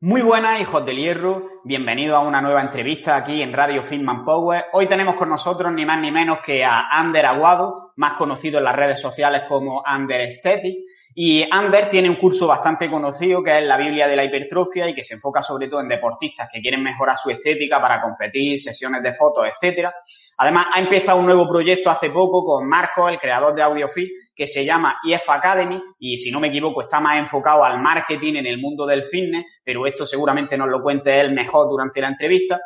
Muy buenas, hijos del hierro. Bienvenidos a una nueva entrevista aquí en Radio Filman Power. Hoy tenemos con nosotros ni más ni menos que a Ander Aguado, más conocido en las redes sociales como Ander Aesthetic. Y Ander tiene un curso bastante conocido que es la Biblia de la hipertrofia y que se enfoca sobre todo en deportistas que quieren mejorar su estética para competir, sesiones de fotos, etcétera. Además, ha empezado un nuevo proyecto hace poco con Marco, el creador de AudioFit, que se llama EF Academy y si no me equivoco está más enfocado al marketing en el mundo del fitness, pero esto seguramente nos lo cuente él mejor durante la entrevista.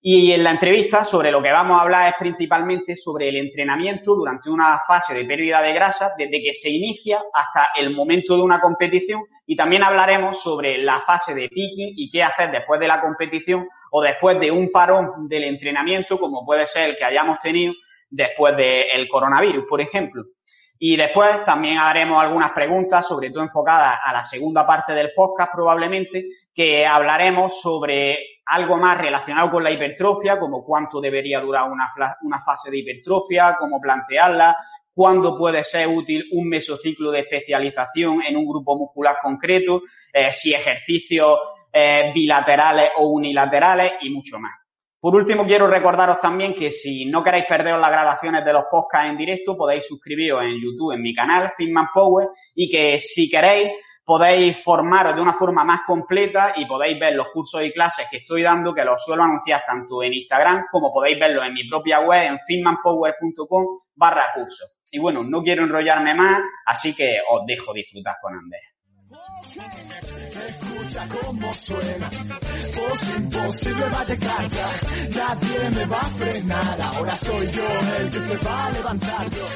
Y en la entrevista sobre lo que vamos a hablar es principalmente sobre el entrenamiento durante una fase de pérdida de grasa desde que se inicia hasta el momento de una competición y también hablaremos sobre la fase de picking y qué hacer después de la competición o después de un parón del entrenamiento como puede ser el que hayamos tenido después del coronavirus, por ejemplo. Y después también haremos algunas preguntas, sobre todo enfocadas a la segunda parte del podcast probablemente, que hablaremos sobre algo más relacionado con la hipertrofia, como cuánto debería durar una, fase de hipertrofia, cómo plantearla, cuándo puede ser útil un mesociclo de especialización en un grupo muscular concreto, eh, si ejercicios eh, bilaterales o unilaterales y mucho más. Por último, quiero recordaros también que si no queréis perderos las grabaciones de los podcasts en directo, podéis suscribiros en YouTube, en mi canal, Fitman Power, y que si queréis podéis formaros de una forma más completa y podéis ver los cursos y clases que estoy dando, que los suelo anunciar tanto en Instagram como podéis verlos en mi propia web, en fitmanpower.com barra cursos. Y bueno, no quiero enrollarme más, así que os dejo disfrutar con Andrés. Escucha suena, nadie me va a frenar, ahora soy yo el que se va a levantar yo,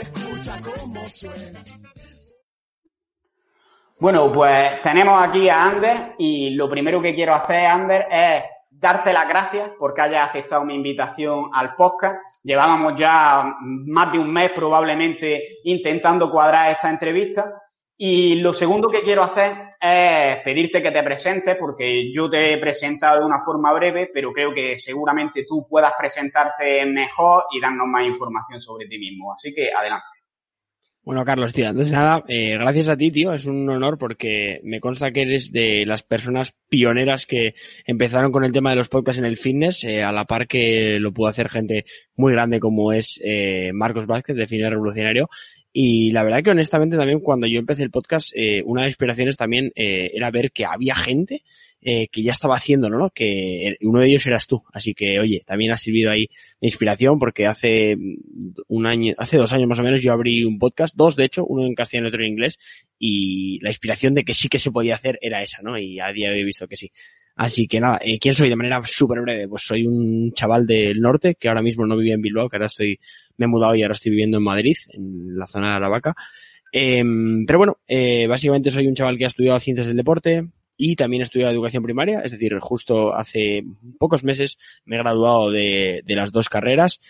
escucha suena. Bueno, pues tenemos aquí a Ander y lo primero que quiero hacer, Ander, es darte las gracias porque hayas aceptado mi invitación al podcast. Llevábamos ya más de un mes probablemente intentando cuadrar esta entrevista. Y lo segundo que quiero hacer es pedirte que te presentes, porque yo te he presentado de una forma breve, pero creo que seguramente tú puedas presentarte mejor y darnos más información sobre ti mismo. Así que adelante. Bueno, Carlos, tío, antes de nada, eh, gracias a ti, tío, es un honor porque me consta que eres de las personas pioneras que empezaron con el tema de los podcasts en el fitness, eh, a la par que lo pudo hacer gente muy grande como es eh, Marcos Vázquez de Fitness Revolucionario. Y la verdad que honestamente también cuando yo empecé el podcast, eh, una de las inspiraciones también eh, era ver que había gente eh, que ya estaba haciéndolo, ¿no? Que uno de ellos eras tú. Así que, oye, también ha servido ahí de inspiración porque hace un año, hace dos años más o menos yo abrí un podcast, dos de hecho, uno en castellano y otro en inglés, y la inspiración de que sí que se podía hacer era esa, ¿no? Y a día de hoy he visto que sí. Así que nada, eh, ¿quién soy? De manera súper breve, pues soy un chaval del norte que ahora mismo no vivía en Bilbao, que ahora estoy, me he mudado y ahora estoy viviendo en Madrid, en la zona de Aravaca. Eh, pero bueno, eh, básicamente soy un chaval que ha estudiado ciencias del deporte y también he estudiado educación primaria, es decir, justo hace pocos meses me he graduado de, de las dos carreras.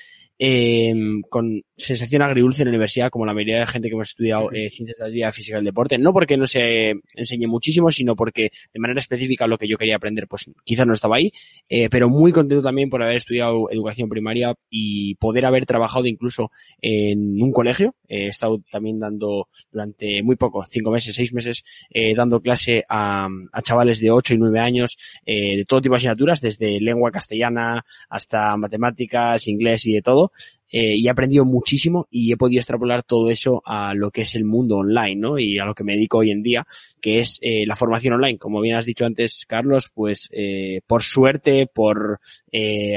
Eh, con sensación agridulce en la universidad, como la mayoría de gente que hemos estudiado eh, ciencias de la vida física del deporte. No porque no se enseñe muchísimo, sino porque de manera específica lo que yo quería aprender, pues quizás no estaba ahí. Eh, pero muy contento también por haber estudiado educación primaria y poder haber trabajado incluso en un colegio. he estado también dando durante muy poco, cinco meses, seis meses, eh, dando clase a, a, chavales de ocho y nueve años eh, de todo tipo de asignaturas, desde lengua castellana hasta matemáticas, inglés y de todo eh, y he aprendido muchísimo y he podido extrapolar todo eso a lo que es el mundo online, ¿no? Y a lo que me dedico hoy en día, que es eh, la formación online. Como bien has dicho antes, Carlos, pues eh, por suerte, por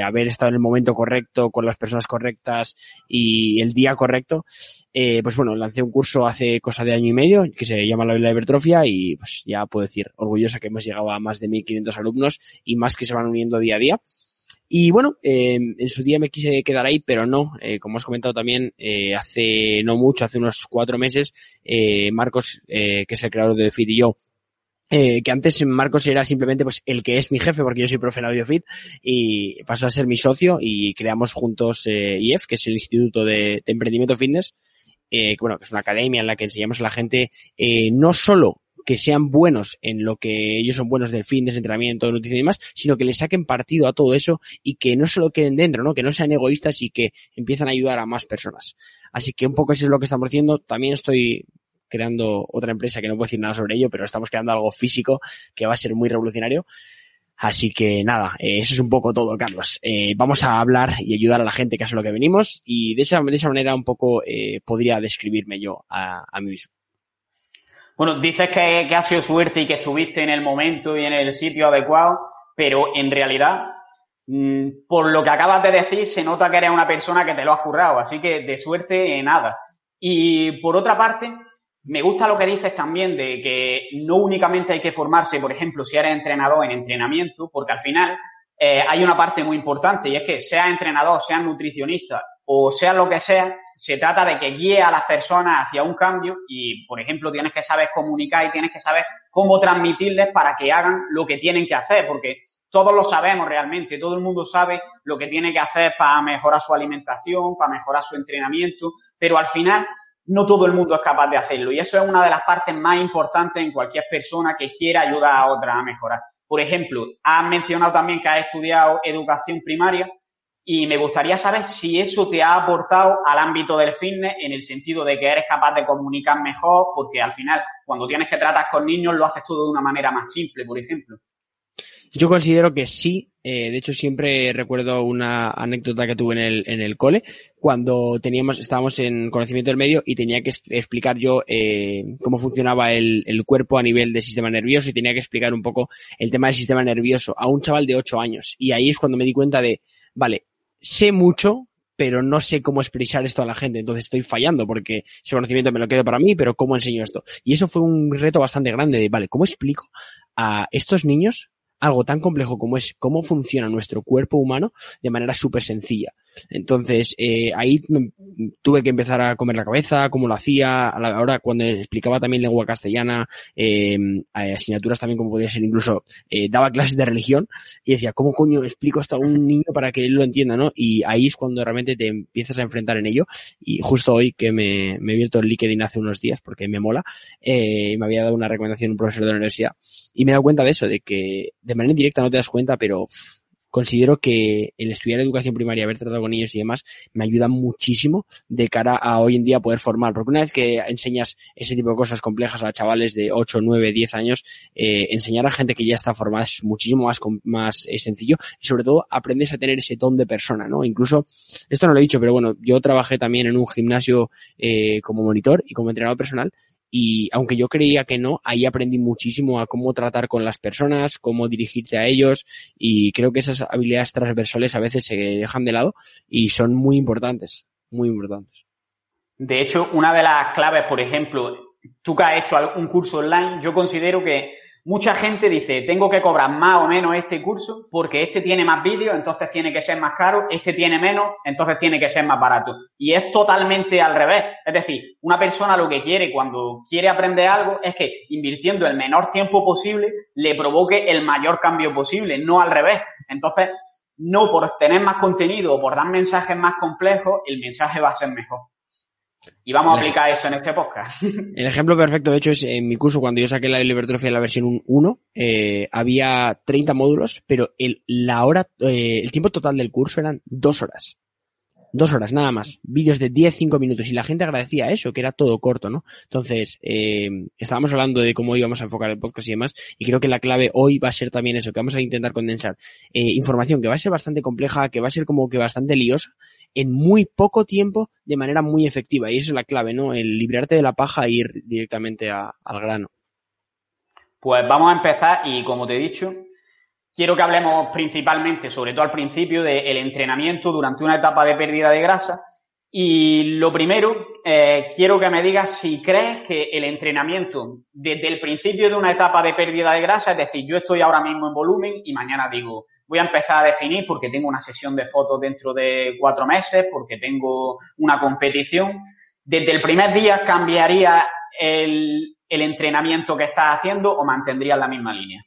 haber estado en el momento correcto, con las personas correctas y el día correcto, pues bueno, lancé un curso hace cosa de año y medio que se llama la Biblia de Hipertrofia y pues ya puedo decir orgullosa que hemos llegado a más de 1500 alumnos y más que se van uniendo día a día. Y bueno, eh, en su día me quise quedar ahí, pero no. Eh, como has comentado también, eh, hace no mucho, hace unos cuatro meses, eh, Marcos, eh, que es el creador de Fit y yo, eh, que antes Marcos era simplemente pues el que es mi jefe porque yo soy profe en AudioFit y pasó a ser mi socio y creamos juntos eh, IEF, que es el Instituto de, Emprendimiento Fitness, eh, que, bueno, que es una academia en la que enseñamos a la gente eh, no solo que sean buenos en lo que ellos son buenos del fitness, entrenamiento, nutrición y demás, sino que le saquen partido a todo eso y que no solo queden dentro, ¿no? Que no sean egoístas y que empiezan a ayudar a más personas. Así que un poco eso es lo que estamos haciendo. También estoy creando otra empresa que no puedo decir nada sobre ello, pero estamos creando algo físico que va a ser muy revolucionario. Así que nada, eh, eso es un poco todo, Carlos. Eh, vamos a hablar y ayudar a la gente que hace lo que venimos y de esa, de esa manera un poco eh, podría describirme yo a, a mí mismo. Bueno, dices que, que ha sido suerte y que estuviste en el momento y en el sitio adecuado, pero en realidad, mmm, por lo que acabas de decir, se nota que eres una persona que te lo has currado, así que de suerte nada. Y por otra parte, me gusta lo que dices también de que no únicamente hay que formarse, por ejemplo, si eres entrenador en entrenamiento, porque al final eh, hay una parte muy importante y es que seas entrenador, seas nutricionista o sea lo que sea, se trata de que guíe a las personas hacia un cambio y, por ejemplo, tienes que saber comunicar y tienes que saber cómo transmitirles para que hagan lo que tienen que hacer, porque todos lo sabemos realmente, todo el mundo sabe lo que tiene que hacer para mejorar su alimentación, para mejorar su entrenamiento, pero al final no todo el mundo es capaz de hacerlo y eso es una de las partes más importantes en cualquier persona que quiera ayudar a otra a mejorar. Por ejemplo, has mencionado también que has estudiado educación primaria y me gustaría saber si eso te ha aportado al ámbito del fitness en el sentido de que eres capaz de comunicar mejor, porque al final, cuando tienes que tratar con niños, lo haces todo de una manera más simple, por ejemplo. Yo considero que sí. Eh, de hecho, siempre recuerdo una anécdota que tuve en el, en el cole, cuando teníamos, estábamos en conocimiento del medio y tenía que explicar yo eh, cómo funcionaba el, el, cuerpo a nivel del sistema nervioso y tenía que explicar un poco el tema del sistema nervioso a un chaval de 8 años. Y ahí es cuando me di cuenta de, vale, sé mucho, pero no sé cómo expresar esto a la gente. Entonces estoy fallando porque ese conocimiento me lo quedo para mí, pero ¿cómo enseño esto? Y eso fue un reto bastante grande de, vale, ¿cómo explico a estos niños algo tan complejo como es cómo funciona nuestro cuerpo humano de manera súper sencilla. Entonces, eh, ahí tuve que empezar a comer la cabeza, cómo lo hacía, a la hora cuando explicaba también lengua castellana, eh, asignaturas también como podía ser incluso, eh, daba clases de religión y decía, ¿cómo coño explico esto a un niño para que él lo entienda, no? Y ahí es cuando realmente te empiezas a enfrentar en ello y justo hoy que me, me he abierto el LinkedIn hace unos días porque me mola, eh, me había dado una recomendación un profesor de la universidad y me he dado cuenta de eso, de que de manera indirecta no te das cuenta, pero considero que el estudiar educación primaria, haber tratado con niños y demás, me ayuda muchísimo de cara a hoy en día poder formar. Porque una vez que enseñas ese tipo de cosas complejas a chavales de 8, 9, 10 años, eh, enseñar a gente que ya está formada es muchísimo más, más eh, sencillo y sobre todo aprendes a tener ese ton de persona, ¿no? Incluso, esto no lo he dicho, pero bueno, yo trabajé también en un gimnasio eh, como monitor y como entrenador personal y aunque yo creía que no, ahí aprendí muchísimo a cómo tratar con las personas, cómo dirigirte a ellos y creo que esas habilidades transversales a veces se dejan de lado y son muy importantes, muy importantes. De hecho, una de las claves, por ejemplo, tú que has hecho un curso online, yo considero que mucha gente dice, tengo que cobrar más o menos este curso porque este tiene más vídeos, entonces tiene que ser más caro, este tiene menos, entonces tiene que ser más barato. Y es totalmente al revés. Es decir, una persona lo que quiere cuando quiere aprender algo es que invirtiendo el menor tiempo posible le provoque el mayor cambio posible, no al revés. Entonces, no por tener más contenido o por dar mensajes más complejos, el mensaje va a ser mejor. Y vamos a aplicar eso en este podcast. El ejemplo perfecto, de hecho, es en mi curso, cuando yo saqué la hipertrofia de la versión 1, eh, había 30 módulos, pero el, la hora, eh, el tiempo total del curso eran dos horas. Dos horas, nada más. Vídeos de 10, 5 minutos. Y la gente agradecía eso, que era todo corto, ¿no? Entonces, eh, estábamos hablando de cómo íbamos a enfocar el podcast y demás. Y creo que la clave hoy va a ser también eso, que vamos a intentar condensar eh, información que va a ser bastante compleja, que va a ser como que bastante liosa, en muy poco tiempo, de manera muy efectiva. Y eso es la clave, ¿no? El librarte de la paja e ir directamente al grano. Pues vamos a empezar y como te he dicho, quiero que hablemos principalmente, sobre todo al principio, del entrenamiento durante una etapa de pérdida de grasa Y lo primero, eh, quiero que me digas si crees que el entrenamiento desde el principio de una etapa de pérdida de grasa, es decir, yo estoy ahora mismo en volumen y mañana digo, voy a empezar a definir porque tengo una sesión de fotos dentro de cuatro meses, porque tengo una competición. Desde el primer día cambiaría el, el entrenamiento que estás haciendo o mantendrías la misma línea.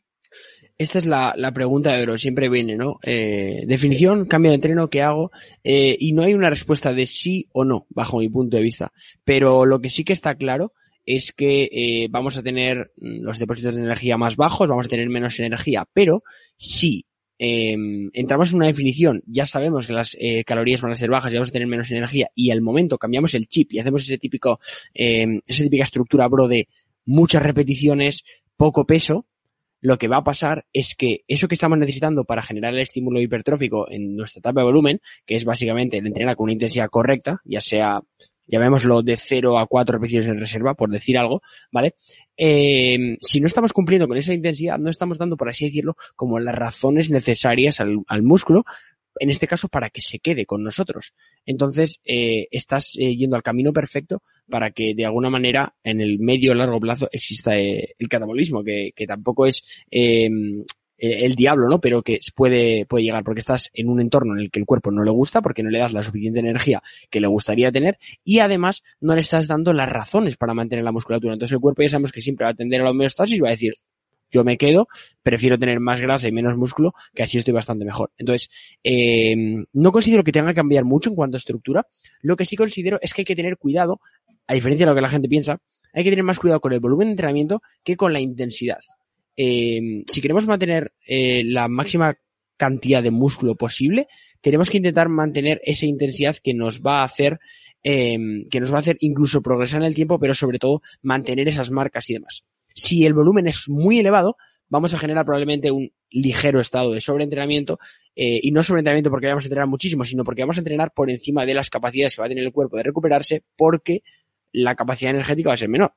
Esta es la, la pregunta de oro, siempre viene, ¿no? Eh, definición, cambio de entreno, ¿qué hago? Eh, y no hay una respuesta de sí o no, bajo mi punto de vista. Pero lo que sí que está claro es que eh, vamos a tener los depósitos de energía más bajos, vamos a tener menos energía, pero si eh, entramos en una definición, ya sabemos que las eh, calorías van a ser bajas y vamos a tener menos energía y al momento cambiamos el chip y hacemos ese típico, eh, esa típica estructura, bro, de muchas repeticiones, poco peso, lo que va a pasar es que eso que estamos necesitando para generar el estímulo hipertrófico en nuestra etapa de volumen, que es básicamente el entrenar con una intensidad correcta, ya sea, llamémoslo de 0 a 4 repeticiones en reserva, por decir algo, ¿vale? Eh, si no estamos cumpliendo con esa intensidad, no estamos dando, por así decirlo, como las razones necesarias al, al músculo en este caso para que se quede con nosotros. Entonces, eh, estás eh, yendo al camino perfecto para que de alguna manera en el medio o largo plazo exista eh, el catabolismo, que, que tampoco es em, eh, el diablo, ¿no? Pero que puede, puede llegar porque estás en un entorno en el que el cuerpo no le gusta, porque no le das la suficiente energía que le gustaría tener y además no le estás dando las razones para mantener la musculatura. Entonces el cuerpo ya sabemos que siempre va a tender a la homeostasis y va a decir, yo me quedo, prefiero tener más grasa y menos músculo, que así estoy bastante mejor. Entonces, eh, no considero que tenga que cambiar mucho en cuanto a estructura. Lo que sí considero es que hay que tener cuidado, a diferencia de lo que la gente piensa, hay que tener más cuidado con el volumen de entrenamiento que con la intensidad. Eh, si queremos mantener eh, la máxima cantidad de músculo posible, tenemos que intentar mantener esa intensidad que nos va a hacer que nos va a hacer incluso progresar en el tiempo, pero sobre todo mantener esas marcas y demás. Si el volumen es muy elevado, vamos a generar probablemente un ligero estado de sobreentrenamiento eh, y no sobreentrenamiento porque vamos a entrenar muchísimo, sino porque vamos a entrenar por encima de las capacidades que va a tener el cuerpo de recuperarse porque la capacidad energética va a ser menor.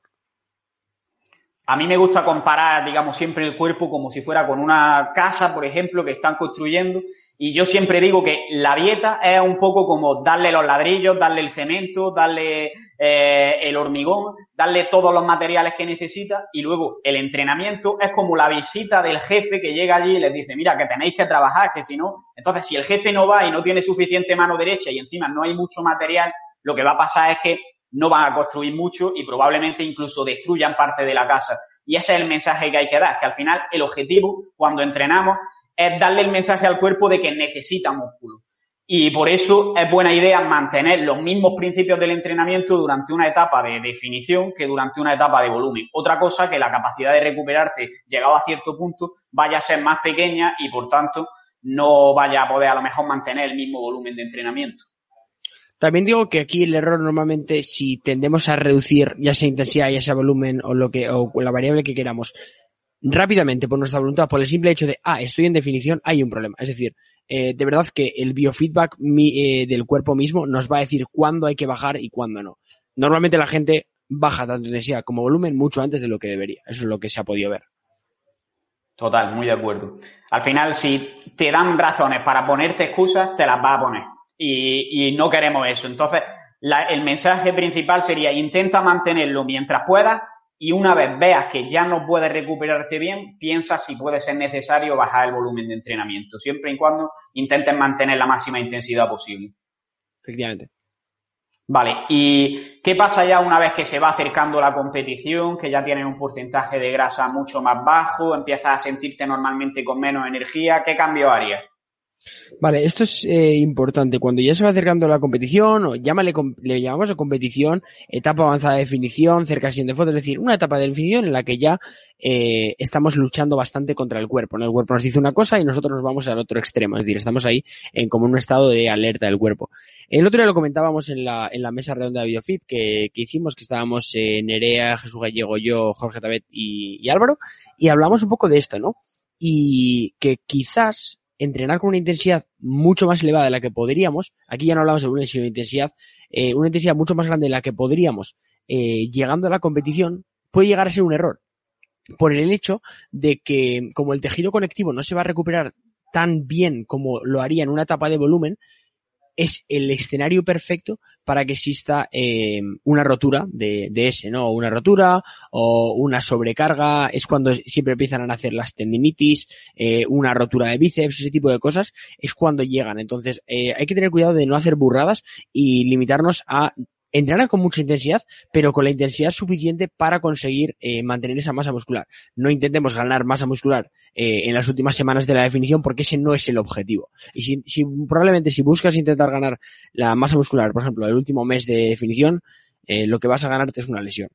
A mí me gusta comparar, digamos, siempre el cuerpo como si fuera con una casa, por ejemplo, que están construyendo. Y yo siempre digo que la dieta es un poco como darle los ladrillos, darle el cemento, darle eh, el hormigón, darle todos los materiales que necesita. Y luego el entrenamiento es como la visita del jefe que llega allí y les dice, mira, que tenéis que trabajar, que si no. Entonces, si el jefe no va y no tiene suficiente mano derecha y encima no hay mucho material, lo que va a pasar es que no van a construir mucho y probablemente incluso destruyan parte de la casa. Y ese es el mensaje que hay que dar, que al final el objetivo cuando entrenamos es darle el mensaje al cuerpo de que necesita músculo. Y por eso es buena idea mantener los mismos principios del entrenamiento durante una etapa de definición que durante una etapa de volumen. Otra cosa que la capacidad de recuperarte llegado a cierto punto vaya a ser más pequeña y por tanto no vaya a poder a lo mejor mantener el mismo volumen de entrenamiento. También digo que aquí el error normalmente si tendemos a reducir ya sea intensidad, ya sea volumen o lo que o la variable que queramos rápidamente por nuestra voluntad, por el simple hecho de ah, estoy en definición, hay un problema. Es decir, eh, de verdad que el biofeedback mi, eh, del cuerpo mismo nos va a decir cuándo hay que bajar y cuándo no. Normalmente la gente baja tanto intensidad como volumen mucho antes de lo que debería. Eso es lo que se ha podido ver. Total, muy de acuerdo. Al final, si te dan razones para ponerte excusas, te las vas a poner y, y no queremos eso. Entonces, la, el mensaje principal sería intenta mantenerlo mientras puedas y una vez veas que ya no puedes recuperarte bien, piensa si puede ser necesario bajar el volumen de entrenamiento, siempre y cuando intentes mantener la máxima intensidad posible. Efectivamente. Vale, ¿y qué pasa ya una vez que se va acercando la competición, que ya tienes un porcentaje de grasa mucho más bajo, empiezas a sentirte normalmente con menos energía? ¿Qué cambio harías? Vale, esto es eh, importante. Cuando ya se va acercando la competición, o llámale, le llamamos a competición, etapa avanzada de definición, cerca de siguiente foto, es decir, una etapa de definición en la que ya eh, estamos luchando bastante contra el cuerpo. ¿no? El cuerpo nos dice una cosa y nosotros nos vamos al otro extremo, es decir, estamos ahí en como un estado de alerta del cuerpo. El otro día lo comentábamos en la, en la mesa redonda de Biofit que, que hicimos, que estábamos eh, Nerea, Jesús Gallego, yo, Jorge Tabet y, y Álvaro, y hablamos un poco de esto, ¿no? Y que quizás entrenar con una intensidad mucho más elevada de la que podríamos, aquí ya no hablamos de una sino de intensidad, eh, una intensidad mucho más grande de la que podríamos, eh, llegando a la competición, puede llegar a ser un error. Por el hecho de que, como el tejido conectivo no se va a recuperar tan bien como lo haría en una etapa de volumen, es el escenario perfecto para que exista eh, una rotura de, de, ese, ¿no? Una rotura o una sobrecarga, es cuando siempre empiezan a nacer las tendinitis, eh, una rotura de bíceps, ese tipo de cosas, es cuando llegan. Entonces, eh, hay que tener cuidado de no hacer burradas y limitarnos a entrenar con mucha intensidad, pero con la intensidad suficiente para conseguir eh, mantener esa masa muscular. No intentemos ganar masa muscular eh, en las últimas semanas de la definición porque ese no es el objetivo. Y si, si, probablemente si buscas intentar ganar la masa muscular, por ejemplo, el último mes de definición, eh, lo que vas a ganarte es una lesión.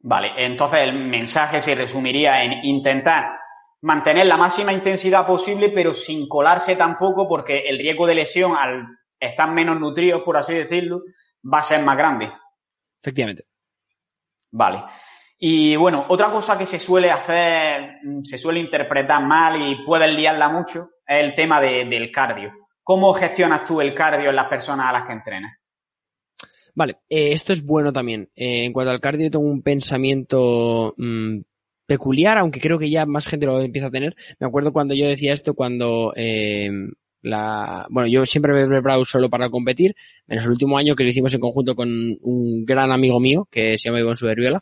Vale, entonces el mensaje se resumiría en intentar mantener la máxima intensidad posible, pero sin colarse tampoco porque el riesgo de lesión al están menos nutridos, por así decirlo, va a ser más grande. Efectivamente. Vale. Y bueno, otra cosa que se suele hacer, se suele interpretar mal y puedes liarla mucho, es el tema de, del cardio. ¿Cómo gestionas tú el cardio en las personas a las que entrenas? Vale, eh, esto es bueno también. Eh, en cuanto al cardio, tengo un pensamiento mmm, peculiar, aunque creo que ya más gente lo empieza a tener. Me acuerdo cuando yo decía esto, cuando eh, la, bueno, yo siempre me he preparado solo para competir, en el último año que lo hicimos en conjunto con un gran amigo mío que se llama Iván Suberviola.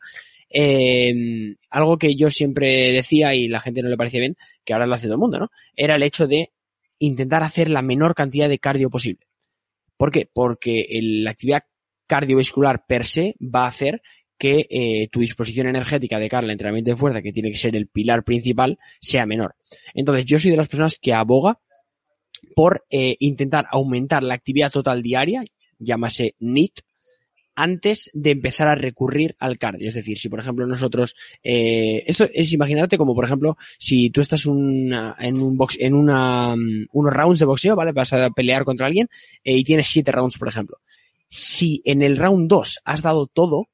Eh, algo que yo siempre decía y la gente no le parecía bien, que ahora lo hace todo el mundo, ¿no? Era el hecho de intentar hacer la menor cantidad de cardio posible. ¿Por qué? Porque la actividad cardiovascular per se va a hacer que eh, tu disposición energética de cara al entrenamiento de fuerza, que tiene que ser el pilar principal, sea menor. Entonces, yo soy de las personas que aboga por eh, intentar aumentar la actividad total diaria, llámase NIT, antes de empezar a recurrir al cardio. Es decir, si por ejemplo nosotros, eh, esto es imaginarte como por ejemplo, si tú estás en un box, en una, um, unos rounds de boxeo, ¿vale? Vas a pelear contra alguien eh, y tienes siete rounds, por ejemplo. Si en el round 2 has dado todo,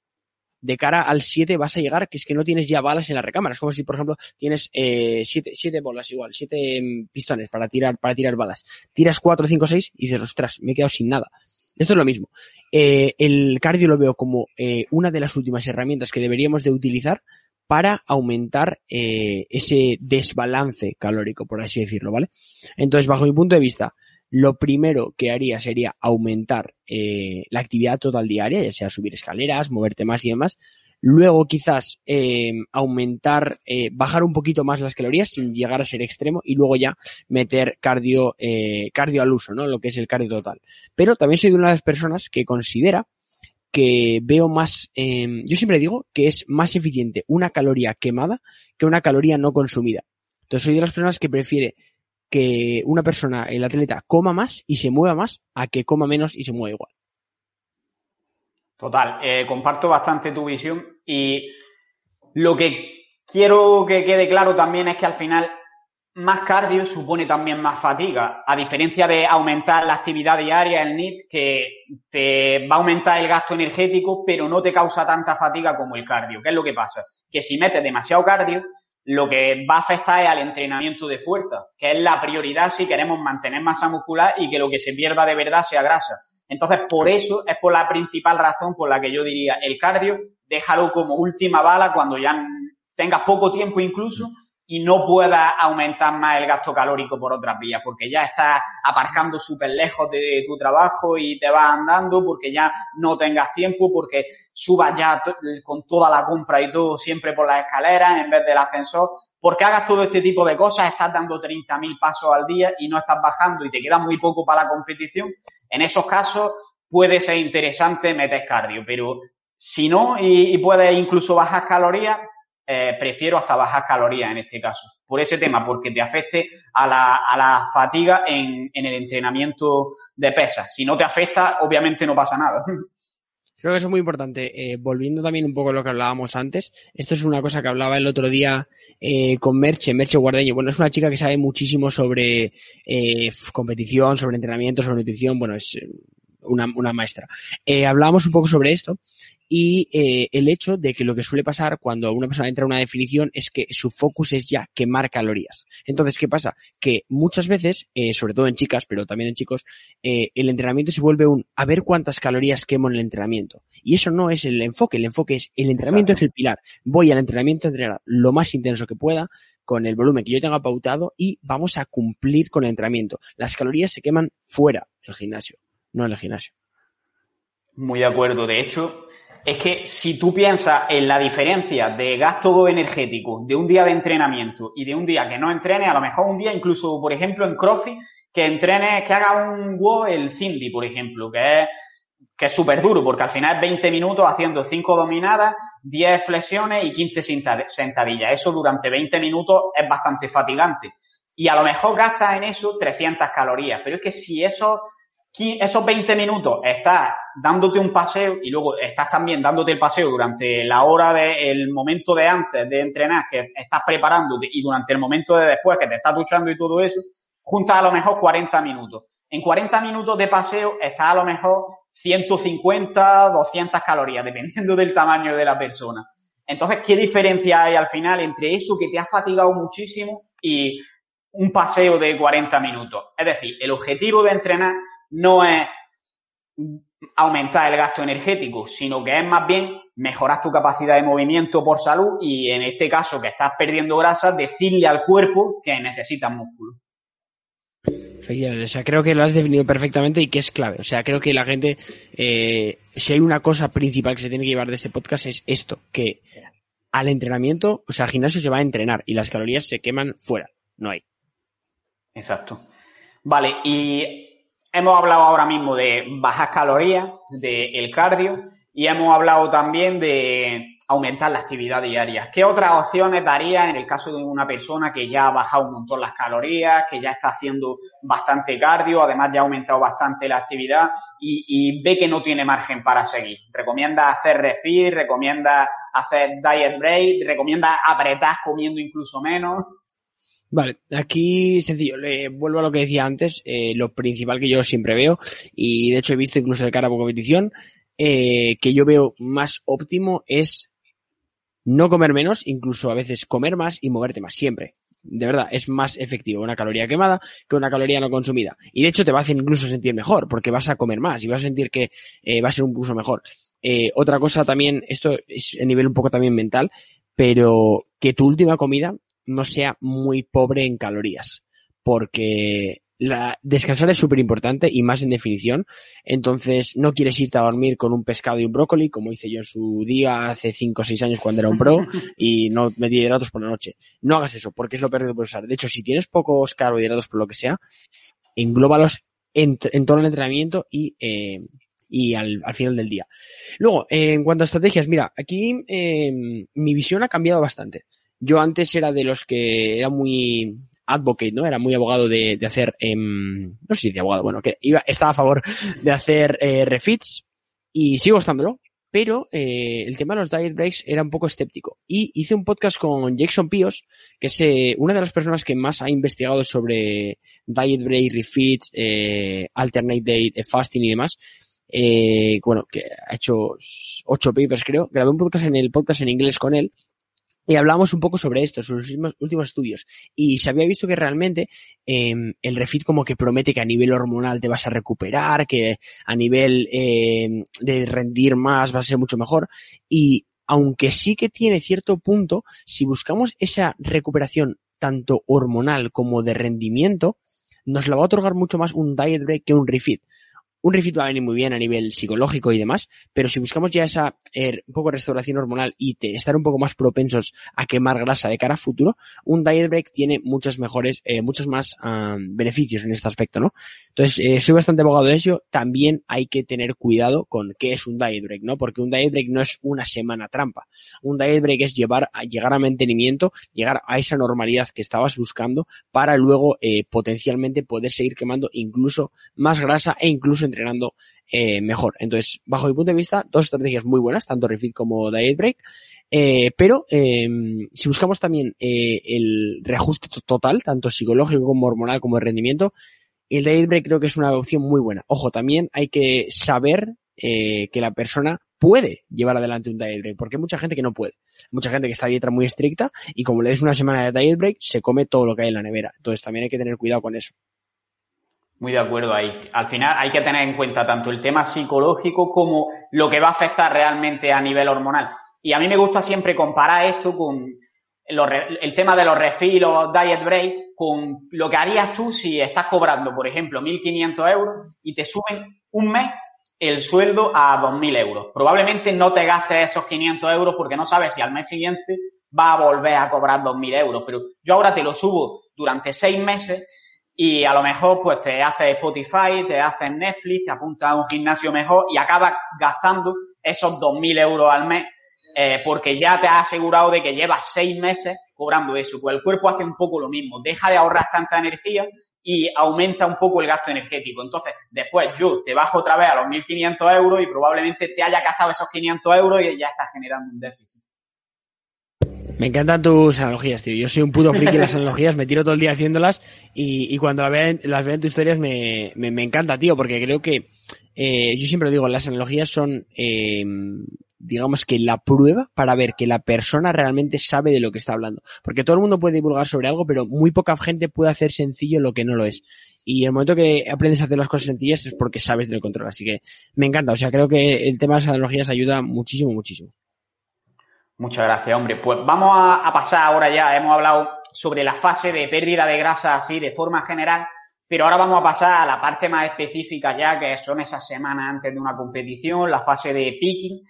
de cara al 7 vas a llegar que es que no tienes ya balas en la recámara. Es como si, por ejemplo, tienes eh, siete, siete bolas igual, siete mm, pistones para tirar, para tirar balas. Tiras 4, 5, 6 y dices, ostras, me he quedado sin nada. Esto es lo mismo. Eh, el cardio lo veo como eh, una de las últimas herramientas que deberíamos de utilizar para aumentar eh, ese desbalance calórico, por así decirlo, ¿vale? Entonces, bajo mi punto de vista, lo primero que haría sería aumentar eh, la actividad total diaria, ya sea subir escaleras, moverte más y demás. Luego quizás eh, aumentar, eh, bajar un poquito más las calorías sin llegar a ser extremo y luego ya meter cardio, eh, cardio al uso, ¿no? Lo que es el cardio total. Pero también soy de una de las personas que considera que veo más, eh, yo siempre digo que es más eficiente una caloría quemada que una caloría no consumida. Entonces soy de las personas que prefiere que una persona, el atleta, coma más y se mueva más a que coma menos y se mueva igual. Total, eh, comparto bastante tu visión y lo que quiero que quede claro también es que al final más cardio supone también más fatiga, a diferencia de aumentar la actividad diaria, el NIT, que te va a aumentar el gasto energético, pero no te causa tanta fatiga como el cardio. ¿Qué es lo que pasa? Que si metes demasiado cardio, lo que va a afectar es al entrenamiento de fuerza, que es la prioridad si queremos mantener masa muscular y que lo que se pierda de verdad sea grasa. Entonces, por eso es por la principal razón por la que yo diría el cardio, déjalo como última bala cuando ya tengas poco tiempo incluso y no puedas aumentar más el gasto calórico por otras vías, porque ya estás aparcando súper lejos de tu trabajo y te vas andando, porque ya no tengas tiempo, porque subas ya con toda la compra y todo siempre por las escaleras en vez del ascensor, porque hagas todo este tipo de cosas, estás dando 30.000 pasos al día y no estás bajando y te queda muy poco para la competición. En esos casos puede ser interesante meter cardio, pero si no y puedes incluso bajar calorías, eh, prefiero hasta bajar calorías en este caso. Por ese tema, porque te afecte a la, a la fatiga en, en, el entrenamiento de pesas. Si no te afecta, obviamente no pasa nada. Creo que eso es muy importante. Eh, volviendo también un poco a lo que hablábamos antes, esto es una cosa que hablaba el otro día eh, con Merche, Merche Guardeño. Bueno, es una chica que sabe muchísimo sobre competición, sobre entrenamiento, sobre nutrición. Bueno, es una, una maestra. Eh, hablábamos un poco sobre esto y eh, el hecho de que lo que suele pasar cuando una persona entra a una definición es que su focus es ya quemar calorías. Entonces, ¿qué pasa? Que muchas veces, eh, sobre todo en chicas, pero también en chicos, eh, el entrenamiento se vuelve un a ver cuántas calorías quemo en el entrenamiento. Y eso no es el enfoque, el enfoque es el entrenamiento es el pilar. Voy al entrenamiento a entrenar lo más intenso que pueda, con el volumen que yo tenga pautado y vamos a cumplir con el entrenamiento. Las calorías se queman fuera del gimnasio, no en el gimnasio. Muy de acuerdo. De hecho, es que si tú piensas en la diferencia de gasto energético de un día de entrenamiento y de un día que no entrene, a lo mejor un día incluso, por ejemplo, en CrossFit, que entrene, que haga un WOW el Cindy, por ejemplo, que es que es súper duro, porque al final es 20 minutos haciendo 5 dominadas, 10 flexiones y 15 sentadillas. Eso durante 20 minutos es bastante fatigante. Y a lo mejor gastas en eso 300 calorías. Pero es que si esos, esos 20 minutos estás dándote un paseo y luego estás también dándote el paseo durante la hora del momento de antes de entrenar, que estás preparándote, y durante el momento de después, que te estás duchando y todo eso, juntas a lo mejor 40 minutos. En 40 minutos de paseo estás a lo mejor 150, 200 calorías, dependiendo del tamaño de la persona. Entonces, ¿qué diferencia hay al final entre eso que te ha fatigado muchísimo y un paseo de 40 minutos? Es decir, el objetivo de entrenar no es aumentar el gasto energético, sino que es más bien mejorar tu capacidad de movimiento por salud y en este caso que estás perdiendo grasa, decirle al cuerpo que necesitas músculo. Efectivamente, o sea, creo que lo has definido perfectamente y que es clave. O sea, creo que la gente, eh, si hay una cosa principal que se tiene que llevar de este podcast es esto, que al entrenamiento, o sea, al gimnasio se va a entrenar y las calorías se queman fuera, no hay. Exacto. Vale, y hemos hablado ahora mismo de bajas calorías, de el cardio, y hemos hablado también de aumentar la actividad diaria. ¿Qué otras opciones daría en el caso de una persona que ya ha bajado un montón las calorías, que ya está haciendo bastante cardio, además ya ha aumentado bastante la actividad y, ve que no tiene margen para seguir? ¿Recomienda hacer refit? ¿Recomienda hacer diet break? ¿Recomienda apretar comiendo incluso menos? Vale, aquí sencillo, le vuelvo a lo que decía antes, eh, lo principal que yo siempre veo, y de hecho he visto incluso de cara a competición, eh, que yo veo más óptimo es no comer menos, incluso a veces comer más y moverte más, siempre. De verdad, es más efectivo una caloría quemada que una caloría no consumida. Y de hecho te va a hacer incluso sentir mejor, porque vas a comer más y vas a sentir que eh, va a ser un uso mejor. Eh, otra cosa también, esto es a nivel un poco también mental, pero que tu última comida no sea muy pobre en calorías. Porque la, descansar es súper importante y más en definición. Entonces, no quieres irte a dormir con un pescado y un brócoli, como hice yo en su día hace 5 o 6 años cuando era un pro, y no metí hidratos por la noche. No hagas eso, porque es lo perdido por usar. De hecho, si tienes pocos carbohidratos por lo que sea, englóbalos en, en todo el entrenamiento y, eh, y al, al, final del día. Luego, eh, en cuanto a estrategias, mira, aquí eh, mi visión ha cambiado bastante. Yo antes era de los que era muy advocate, ¿no? Era muy abogado de, hacer, eh, no sé si de abogado, bueno, que iba, estaba a favor de hacer eh, refits y sigo estándolo, pero eh, el tema de los diet breaks era un poco escéptico. Y hice un podcast con Jackson Pios, que es eh, una de las personas que más ha investigado sobre diet break, refits, eh, alternate date, fasting y demás. Eh, bueno, que ha hecho ocho papers creo. Grabé un podcast en el podcast en inglés con él y hablamos un poco sobre esto, sobre los últimos, estudios. Y se había visto que realmente eh, el refit como que promete que a nivel hormonal te vas a recuperar, que a nivel eh, de rendir más vas a ser mucho mejor. Y aunque sí que tiene cierto punto, si buscamos esa recuperación tanto hormonal como de rendimiento, nos la va a otorgar mucho más un diet break que un refit un refit va a venir muy bien a nivel psicológico y demás, pero si buscamos ya esa eh, un poco restauración hormonal y estar un poco más propensos a quemar grasa de cara a futuro, un diet break tiene muchos mejores, eh, muchos más beneficios en este aspecto, ¿no? Entonces, eh, soy bastante abogado de eso. También hay que tener cuidado con qué es un diet break, ¿no? Porque un diet break no es una semana trampa. Un diet break es llevar a, llegar a mantenimiento, llegar a esa normalidad que estabas buscando para luego potencialmente poder seguir quemando incluso más grasa e incluso entrenando eh, mejor. Entonces, bajo mi punto de vista, dos estrategias muy buenas, tanto refit como diet break. Eh, pero eh, si buscamos también eh, el reajuste total, tanto psicológico como hormonal como de rendimiento, el diet break creo que es una opción muy buena. Ojo, también hay que saber que la persona puede llevar adelante un diet break, porque hay mucha gente que no puede. Mucha gente que está a dieta muy estricta y como le des una semana de diet break, se come todo lo que hay en la nevera. Entonces también hay que tener cuidado con eso. Muy de acuerdo ahí. Al final hay que tener en cuenta tanto el tema psicológico como lo que va a afectar realmente a nivel hormonal. Y a mí me gusta siempre comparar esto con el tema de los refills o diet break con lo que harías tú si estás cobrando, por ejemplo, 1.500 euros y te suben un mes el sueldo a 2.000 euros. Probablemente no te gastes esos 500 euros porque no sabes si al mes siguiente va a volver a cobrar 2.000 euros. Pero yo ahora te lo subo durante seis meses y a lo mejor pues te haces Spotify, te haces Netflix, te apuntas a un gimnasio mejor y acabas gastando esos 2.000 euros al mes eh, porque ya te has asegurado de que llevas seis meses cobrando eso. Pues el cuerpo hace un poco lo mismo, deja de ahorrar tanta energía y aumenta un poco el gasto energético. Entonces, después yo te bajo otra vez a los 1.500 euros y probablemente te haya gastado esos 500 euros y ya estás generando un déficit. Me encantan tus analogías, tío. Yo soy un puto friki de las analogías, me tiro todo el día haciéndolas y, cuando las veo, las veo en tus historias me, me, encanta, tío, porque creo que eh, yo siempre digo, las analogías son eh, digamos que la prueba para ver que la persona realmente sabe de lo que está hablando. Porque todo el mundo puede divulgar sobre algo, pero muy poca gente puede hacer sencillo lo que no lo es. Y el momento que aprendes a hacer las cosas sencillas es porque sabes del control. Así que me encanta. O sea, creo que el tema de las analogías ayuda muchísimo, muchísimo. Muchas gracias, hombre. Pues vamos a, pasar ahora ya. Hemos hablado sobre la fase de pérdida de grasa así de forma general, pero ahora vamos a pasar a la parte más específica ya, que son esas semanas antes de una competición, la fase de picking.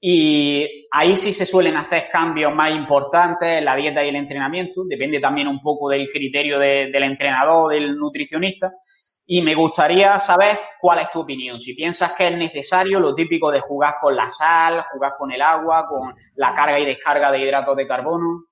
Y ahí sí se suelen hacer cambios más importantes en la dieta y el entrenamiento. Depende también un poco del criterio del entrenador, del nutricionista. Y me gustaría saber cuál es tu opinión. Si piensas que es necesario lo típico de jugar con la sal, jugar con el agua, con la carga y descarga de hidratos de carbono.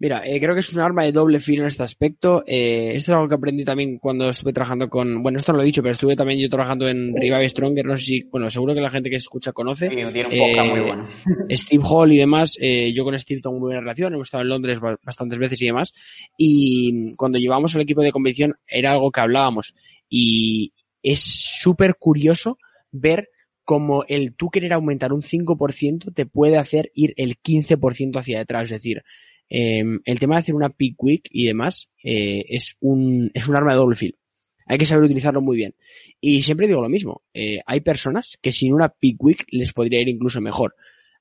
Mira, eh, creo que es un arma de doble filo en este aspecto. Eh, esto es algo que aprendí también cuando estuve trabajando con, bueno, esto no lo he dicho, pero estuve también yo trabajando en Revive Stronger, no sé si, bueno, seguro que la gente que escucha conoce. Sí, tiene un podcast muy bueno. Eh, Steve Hall y demás, eh, yo con Steve tengo muy buena relación, hemos estado en Londres bastantes veces y demás. Y cuando llevamos al equipo de competición era algo que hablábamos. Y es súper curioso ver cómo el tú querer aumentar un 5% te puede hacer ir el 15% hacia detrás. Es decir, Em, el tema de hacer una pick week y demás eh, es, un, es un arma de doble filo. Hay que saber utilizarlo muy bien. Y siempre digo lo mismo. Eh, hay personas que sin una pick week les podría ir incluso mejor.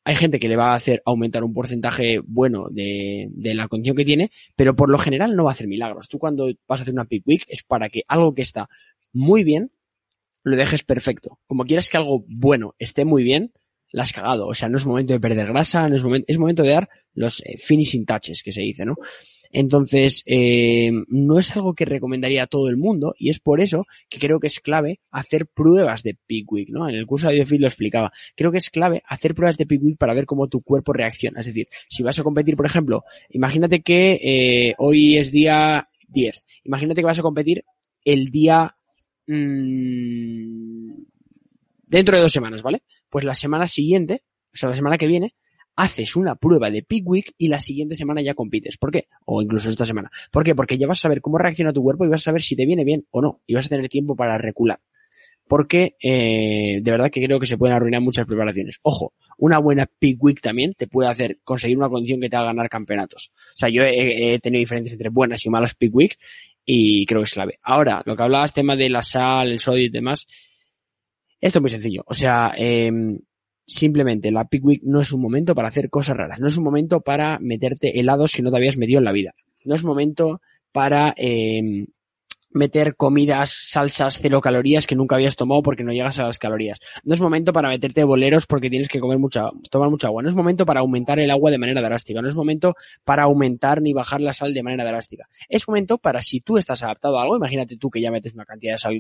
Hay gente que le va a hacer aumentar un porcentaje bueno de, de la condición que tiene, pero por lo general no va a hacer milagros. Tú cuando vas a hacer una pick week es para que algo que está muy bien lo dejes perfecto. Como quieras que algo bueno esté muy bien, la has cagado. O sea, no es momento de perder grasa, no es momento, es momento de dar los eh, finishing touches que se dice, ¿no? Entonces, eh, no es algo que recomendaría a todo el mundo y es por eso que creo que es clave hacer pruebas de peak week, ¿no? En el curso de Biofit lo explicaba. Creo que es clave hacer pruebas de peak week para ver cómo tu cuerpo reacciona. Es decir, si vas a competir, por ejemplo, imagínate que eh, hoy es día 10. Imagínate que vas a competir el día mmm, dentro de dos semanas, ¿vale? Pues la semana siguiente, o sea, la semana que viene, haces una prueba de peak week y la siguiente semana ya compites. ¿Por qué? O incluso esta semana. ¿Por qué? Porque ya vas a saber cómo reacciona tu cuerpo y vas a saber si te viene bien o no. Y vas a tener tiempo para recular. Porque eh, de verdad que creo que se pueden arruinar muchas preparaciones. Ojo, una buena peak week también te puede hacer conseguir una condición que te haga ganar campeonatos. O sea, yo he, tenido diferencias entre buenas y malas peak week y creo que es clave. Ahora, lo que hablabas, tema de la sal, el sodio y demás, esto es muy sencillo. O sea, eh, simplemente la Peak Week no es un momento para hacer cosas raras. No es un momento para meterte helados que no te habías metido en la vida. No es momento para eh, meter comidas, salsas, cero calorías que nunca habías tomado porque no llegas a las calorías. No es momento para meterte boleros porque tienes que comer mucha, tomar mucha agua. No es momento para aumentar el agua de manera drástica. No es momento para aumentar ni bajar la sal de manera drástica. Es momento para si tú estás adaptado a algo, imagínate tú que ya metes una cantidad de sal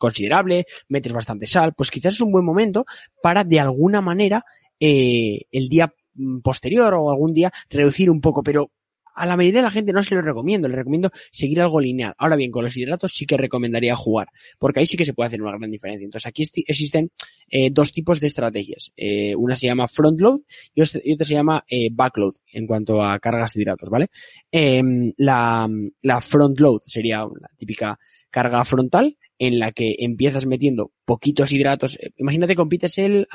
considerable, metes bastante sal, pues quizás es un buen momento para de alguna manera eh, el día mm, posterior o algún día reducir un poco, pero a la mayoría de la gente no se lo recomiendo, le recomiendo seguir algo lineal. Ahora bien, con los hidratos sí que recomendaría jugar, porque ahí sí que se puede hacer una gran diferencia. Entonces aquí existen eh, dos tipos de estrategias. Eh, una se llama front load y otra se llama eh, backload en cuanto a cargas de hidratos, ¿vale? Em, la, la front load sería la típica carga frontal en la que empiezas metiendo poquitos hidratos. Imagínate compites el,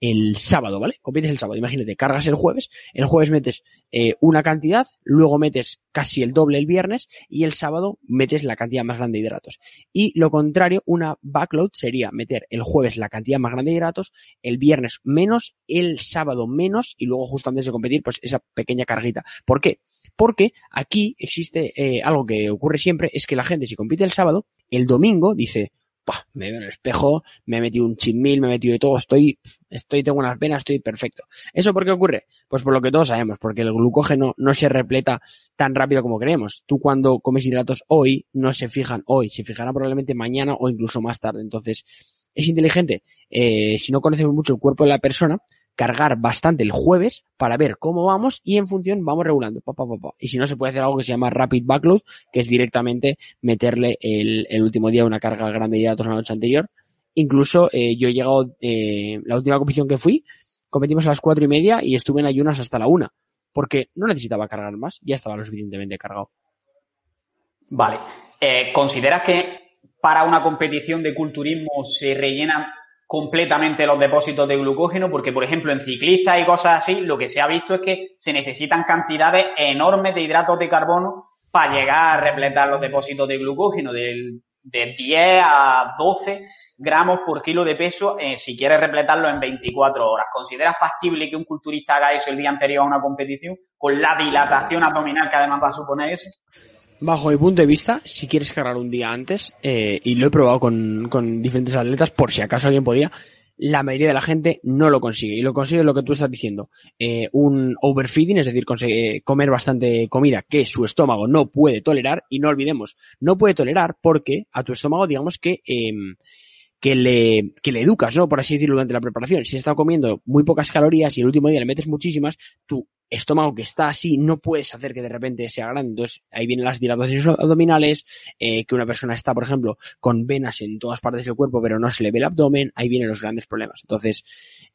el sábado, ¿vale? Compites el sábado. Imagínate, cargas el jueves, el jueves metes eh, una cantidad, luego metes casi el doble el viernes y el sábado metes la cantidad más grande de hidratos. Y lo contrario, una backload sería meter el jueves la cantidad más grande de hidratos, el viernes menos, el sábado menos y luego justo antes de competir, pues esa pequeña carguita. ¿Por qué? Porque aquí existe eh, algo que ocurre siempre, es que la gente si compite el sábado, el domingo dice, me veo en el espejo, me he metido un chinmil, me he metido de todo, estoy, estoy, tengo unas venas, estoy perfecto. ¿Eso por qué ocurre? Pues por lo que todos sabemos, porque el glucógeno no se repleta tan rápido como creemos. Tú cuando comes hidratos hoy, no se fijan hoy, se fijarán probablemente mañana o incluso más tarde. Entonces, es inteligente, eh, si no conocemos mucho el cuerpo de la persona, cargar bastante el jueves para ver cómo vamos y en función vamos regulando. Pa, pa, pa, y si no, se puede hacer algo que se llama rapid backload, que es directamente meterle el, el último día una carga grande de datos la noche anterior. Incluso eh, yo he llegado, eh, la última competición que fui, competimos a las cuatro y media y estuve en ayunas hasta la una, porque no necesitaba cargar más, ya estaba lo suficientemente cargado. Vale. Eh, ¿Consideras que para una competición de culturismo se rellena completamente los depósitos de glucógeno, porque, por ejemplo, en ciclistas y cosas así, lo que se ha visto es que se necesitan cantidades enormes de hidratos de carbono para llegar a repletar los depósitos de glucógeno, de, de 10 a 12 gramos por kilo de peso eh, si quieres repletarlo en 24 horas. ¿Consideras factible que un culturista haga eso el día anterior a una competición con la dilatación abdominal que además va a suponer eso? Bajo mi punto de vista, si quieres cargar un día antes, eh, y lo he probado con, diferentes atletas, por si acaso alguien podía, la mayoría de la gente no lo consigue. Y lo consigue lo que tú estás diciendo. Eh, un overfeeding, es decir, consigue comer bastante comida que su estómago no puede tolerar. Y no olvidemos, no puede tolerar porque a tu estómago, digamos que, eh, que le, que le educas, ¿no? Por así decirlo, durante la preparación. Si está comiendo muy pocas calorías y el último día le metes muchísimas, tu estómago que está así no puedes hacer que de repente sea grande. Entonces, ahí vienen las dilataciones abdominales, eh, que una persona está, por ejemplo, con venas en todas partes del cuerpo, pero no se le ve el abdomen, ahí vienen los grandes problemas. Entonces,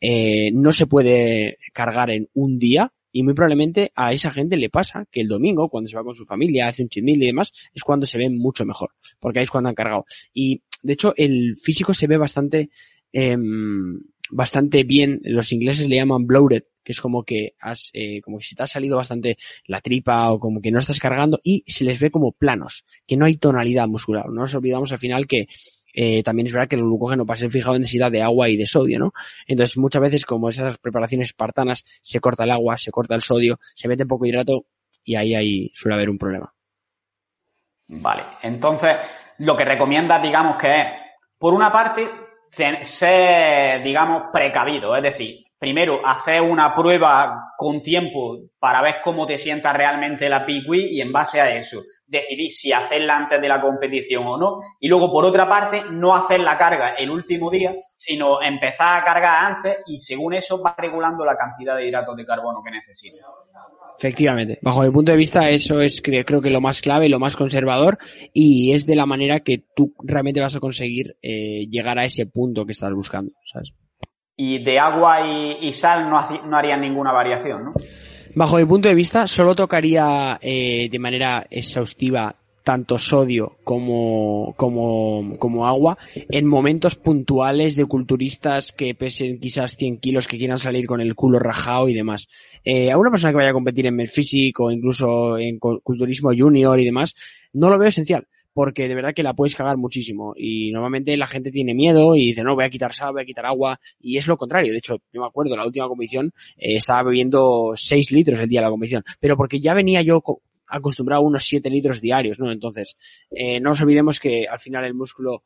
eh, no se puede cargar en un día, y muy probablemente a esa gente le pasa que el domingo, cuando se va con su familia, hace un chismil y demás, es cuando se ve mucho mejor, porque ahí es cuando han cargado. Y de hecho, el físico se ve bastante, eh, bastante bien. Los ingleses le llaman bloated, que es como que has, eh, como que si te ha salido bastante la tripa o como que no estás cargando y se les ve como planos, que no hay tonalidad muscular. No nos olvidamos al final que eh, también es verdad que el glucógeno va a ser fijado en densidad de agua y de sodio, ¿no? Entonces muchas veces como esas preparaciones espartanas se corta el agua, se corta el sodio, se mete poco hidrato y ahí, ahí suele haber un problema. Vale, entonces lo que recomienda, digamos, que es, por una parte, ser, digamos, precavido, es decir, primero hacer una prueba con tiempo para ver cómo te sienta realmente la PICUI y en base a eso decidir si hacerla antes de la competición o no. Y luego, por otra parte, no hacer la carga el último día, sino empezar a cargar antes y según eso va regulando la cantidad de hidratos de carbono que necesita. Efectivamente. Bajo mi punto de vista, eso es creo que lo más clave, lo más conservador y es de la manera que tú realmente vas a conseguir eh, llegar a ese punto que estás buscando, ¿sabes? Y de agua y, y sal no, no harían ninguna variación, ¿no? Bajo mi punto de vista, solo tocaría eh, de manera exhaustiva tanto sodio como, como, como agua en momentos puntuales de culturistas que pesen quizás 100 kilos que quieran salir con el culo rajado y demás. Eh, a una persona que vaya a competir en Melphysic o incluso en culturismo junior y demás, no lo veo esencial porque de verdad que la puedes cagar muchísimo y normalmente la gente tiene miedo y dice no voy a quitar sal, voy a quitar agua y es lo contrario. De hecho, yo me acuerdo la última competición eh, estaba bebiendo 6 litros el día de la competición, pero porque ya venía yo acostumbrado a unos 7 litros diarios, ¿no? Entonces, eh, no nos olvidemos que al final el músculo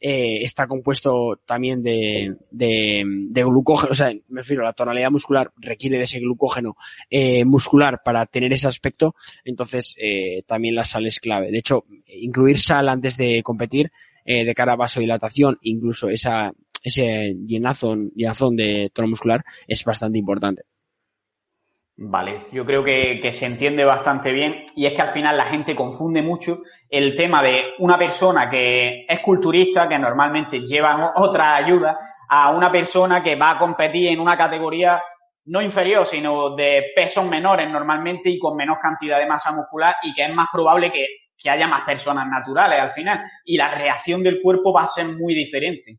eh, está compuesto también de, glucógeno, o sea, me refiero, la tonalidad muscular requiere de ese glucógeno eh, muscular para tener ese aspecto, entonces eh, también la sal es clave. De hecho, incluir sal antes de competir eh, de cara a vasodilatación, incluso esa, ese llenazón, llenazón de tono muscular es bastante importante. Vale, yo creo que, que, se entiende bastante bien y es que al final la gente confunde mucho el tema de una persona que es culturista, que normalmente lleva otra ayuda, a una persona que va a competir en una categoría no inferior, sino de pesos menores normalmente y con menos cantidad de masa muscular y que es más probable que, que haya más personas naturales al final y la reacción del cuerpo va a ser muy diferente.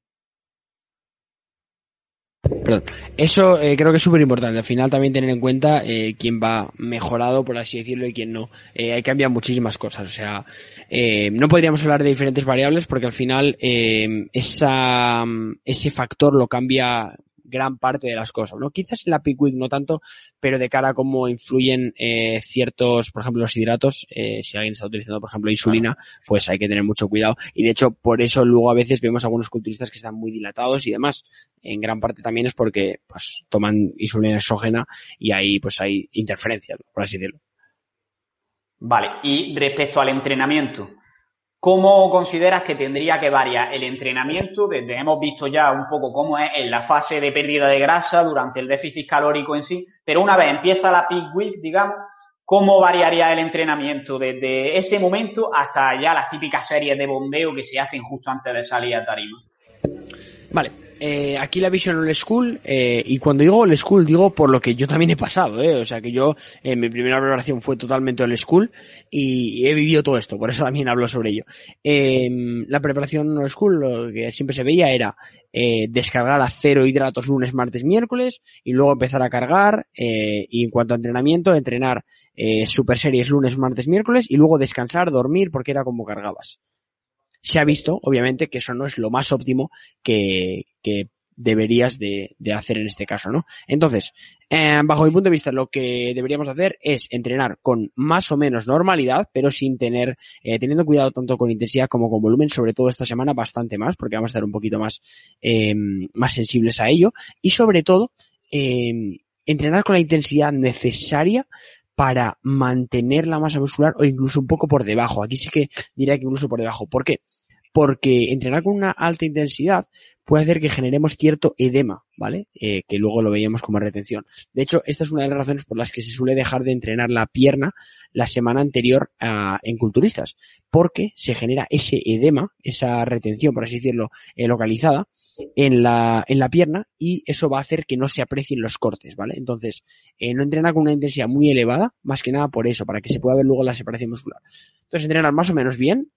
Perdón. Eso eh, creo que es súper importante. Al final también tener en cuenta eh, quién va mejorado, por así decirlo, y quién no. Eh, hay cambiado muchísimas cosas. O sea, eh, no podríamos hablar de diferentes variables porque al final eh, esa, ese factor lo cambia gran parte de las cosas, ¿no? Quizás en la peak week no tanto, pero de cara a cómo influyen eh, ciertos, por ejemplo, los hidratos, eh, si alguien está utilizando, por ejemplo, insulina, pues hay que tener mucho cuidado. Y de hecho, por eso luego a veces vemos algunos culturistas que están muy dilatados y demás. En gran parte también es porque, pues, toman insulina exógena y ahí, pues, hay interferencias, por así decirlo. Vale, y respecto al entrenamiento, ¿Cómo consideras que tendría que variar el entrenamiento? Desde hemos visto ya un poco cómo es en la fase de pérdida de grasa durante el déficit calórico en sí, pero una vez empieza la peak week, digamos, ¿cómo variaría el entrenamiento desde ese momento hasta ya las típicas series de bombeo que se hacen justo antes de salir a tarima? Vale, eh, aquí la visión old school, eh, y cuando digo old school, digo por lo que yo también he pasado, eh, o sea que yo, eh, mi primera preparación fue totalmente old school y he vivido todo esto, por eso también hablo sobre ello. Eh, la preparación old school, lo que siempre se veía era eh, descargar a cero hidratos lunes, martes, miércoles y luego empezar a cargar, eh, y en cuanto a entrenamiento, entrenar eh, super series lunes, martes, miércoles y luego descansar, dormir, porque era como cargabas se ha visto, obviamente, que eso no es lo más óptimo que, que deberías de, hacer en este caso, ¿no? Entonces, eh, bajo mi punto de vista, lo que deberíamos hacer es entrenar con más o menos normalidad, pero sin tener, eh, teniendo cuidado tanto con intensidad como con volumen, sobre todo esta semana bastante más, porque vamos a estar un poquito más, eh, más sensibles a ello, y sobre todo, eh, entrenar con la intensidad necesaria para mantener la masa muscular o incluso un poco por debajo. Aquí sí que diría que incluso por debajo. ¿Por qué? Porque entrenar con una alta intensidad puede hacer que generemos cierto edema, ¿vale? Eh, que luego lo veíamos como retención. De hecho, esta es una de las razones por las que se suele dejar de entrenar la pierna la semana anterior a, en culturistas, porque se genera ese edema, esa retención, por así decirlo, eh, localizada en la, en la pierna y eso va a hacer que no se aprecien los cortes, ¿vale? Entonces, eh, no entrenar con una intensidad muy elevada, más que nada por eso, para que se pueda ver luego la separación muscular. Entonces, entrenar más o menos bien,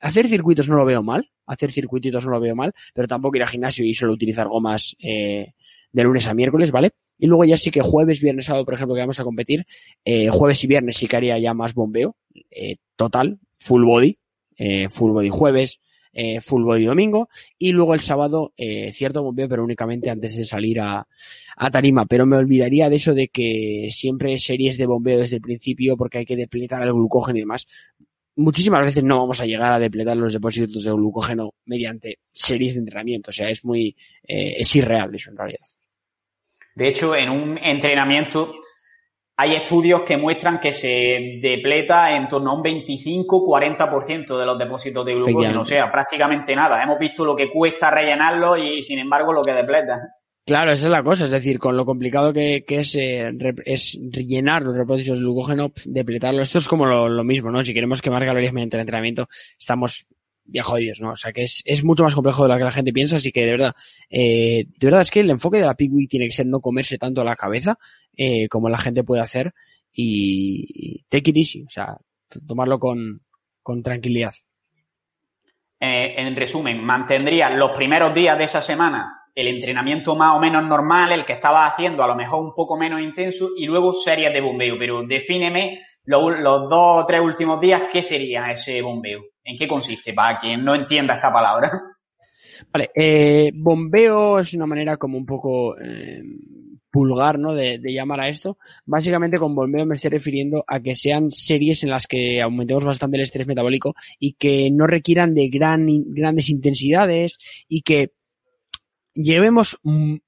hacer circuitos no lo veo mal, hacer circuititos no lo veo mal, pero tampoco ir al gimnasio y solo utilizar gomas eh, de lunes a miércoles, ¿vale? Y luego ya sí que jueves, viernes, sábado, por ejemplo, que vamos a competir, eh, jueves y viernes sí que haría ya más bombeo, eh, total, full body, eh, full body jueves, eh, full body domingo, y luego el sábado eh, cierto bombeo, pero únicamente antes de salir a, a tarima. Pero me olvidaría de eso de que siempre series de bombeo desde el principio porque hay que depletar el glucógeno y demás muchísimas veces no vamos a llegar a depletar los depósitos de glucógeno mediante series de entrenamiento. O sea, es muy, eh, es irreal eso en realidad. De hecho, en un entrenamiento hay estudios que muestran que se depleta en torno a un 25-40% de los depósitos de glucógeno. O sea, prácticamente nada. Hemos visto lo que cuesta rellenarlo y, sin embargo, lo que depleta. Claro, esa es la cosa, es decir, con lo complicado que, es, eh, es, rellenar los depósitos de glucógeno, depletarlo. Esto es como lo, mismo, ¿no? Si queremos quemar calorías mediante el entrenamiento, estamos ya jodidos, ¿no? O sea que es, es mucho más complejo de lo que la gente piensa, así que de verdad, eh, de verdad es que el enfoque de la Week tiene que ser no comerse tanto la cabeza eh, como la gente puede hacer y take it easy, o sea, tomarlo con, con tranquilidad. Eh, en resumen, mantendría los primeros días de esa semana el entrenamiento más o menos normal, el que estaba haciendo a lo mejor un poco menos intenso y luego series de bombeo. Pero defíneme los, dos o tres últimos días, ¿qué sería ese bombeo? ¿En qué consiste? Para quien no entienda esta palabra. Vale, eh, bombeo es una manera como un poco eh, pulgar, ¿no? De, de, llamar a esto. Básicamente con bombeo me estoy refiriendo a que sean series en las que aumentemos bastante el estrés metabólico y que no requieran de gran, grandes intensidades y que llevemos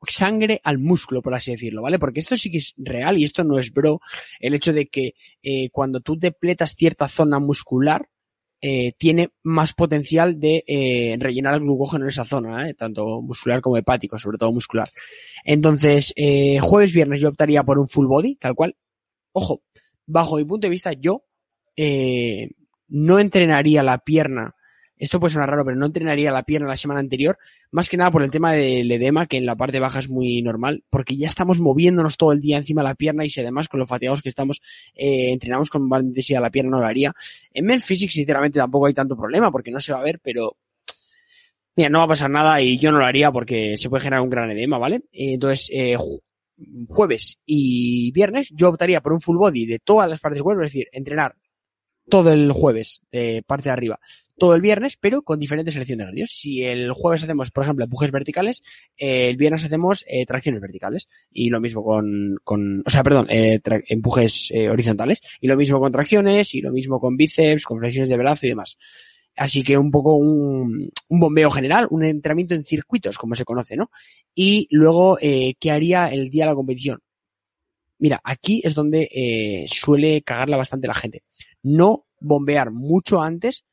sangre al músculo, por así decirlo, ¿vale? Porque esto sí que es real y esto no es bro. El hecho de que eh, cuando tú depletas cierta zona muscular, eh, tiene más potencial de eh, rellenar el glucógeno en esa zona, ¿eh? tanto muscular como hepático, sobre todo muscular. Entonces, eh, jueves, viernes yo optaría por un full body, tal cual. Ojo, bajo mi punto de vista, yo no entrenaría la pierna esto puede sonar raro, pero no entrenaría la pierna la semana anterior, más que nada por el tema del edema, que en la parte baja es muy normal, porque ya estamos moviéndonos todo el día encima de la pierna y si además con lo fatigados que estamos, eh, entrenamos con más intensidad la pierna no lo haría. En Men Physics, sinceramente, tampoco hay tanto problema, porque no se va a ver, pero Mira, no va a pasar nada y yo no lo haría porque se puede generar un gran edema, ¿vale? Entonces, eh, jueves y viernes yo optaría por un full body de todas las partes del cuerpo, es decir, entrenar todo el jueves de parte de arriba, todo el viernes, pero con diferentes selecciones de radios. Si el jueves hacemos, por ejemplo, empujes verticales, eh, el viernes hacemos eh, tracciones verticales. Y lo mismo con, con o sea, perdón, eh, empujes eh, horizontales. Y lo mismo con tracciones, y lo mismo con bíceps, con flexiones de brazo y demás. Así que un poco un, un, bombeo general, un entrenamiento en circuitos, como se conoce, ¿no? Y luego, eh, ¿qué haría el día de la competición? Mira, aquí es donde eh, suele cagarla bastante la gente. No bombear mucho antes,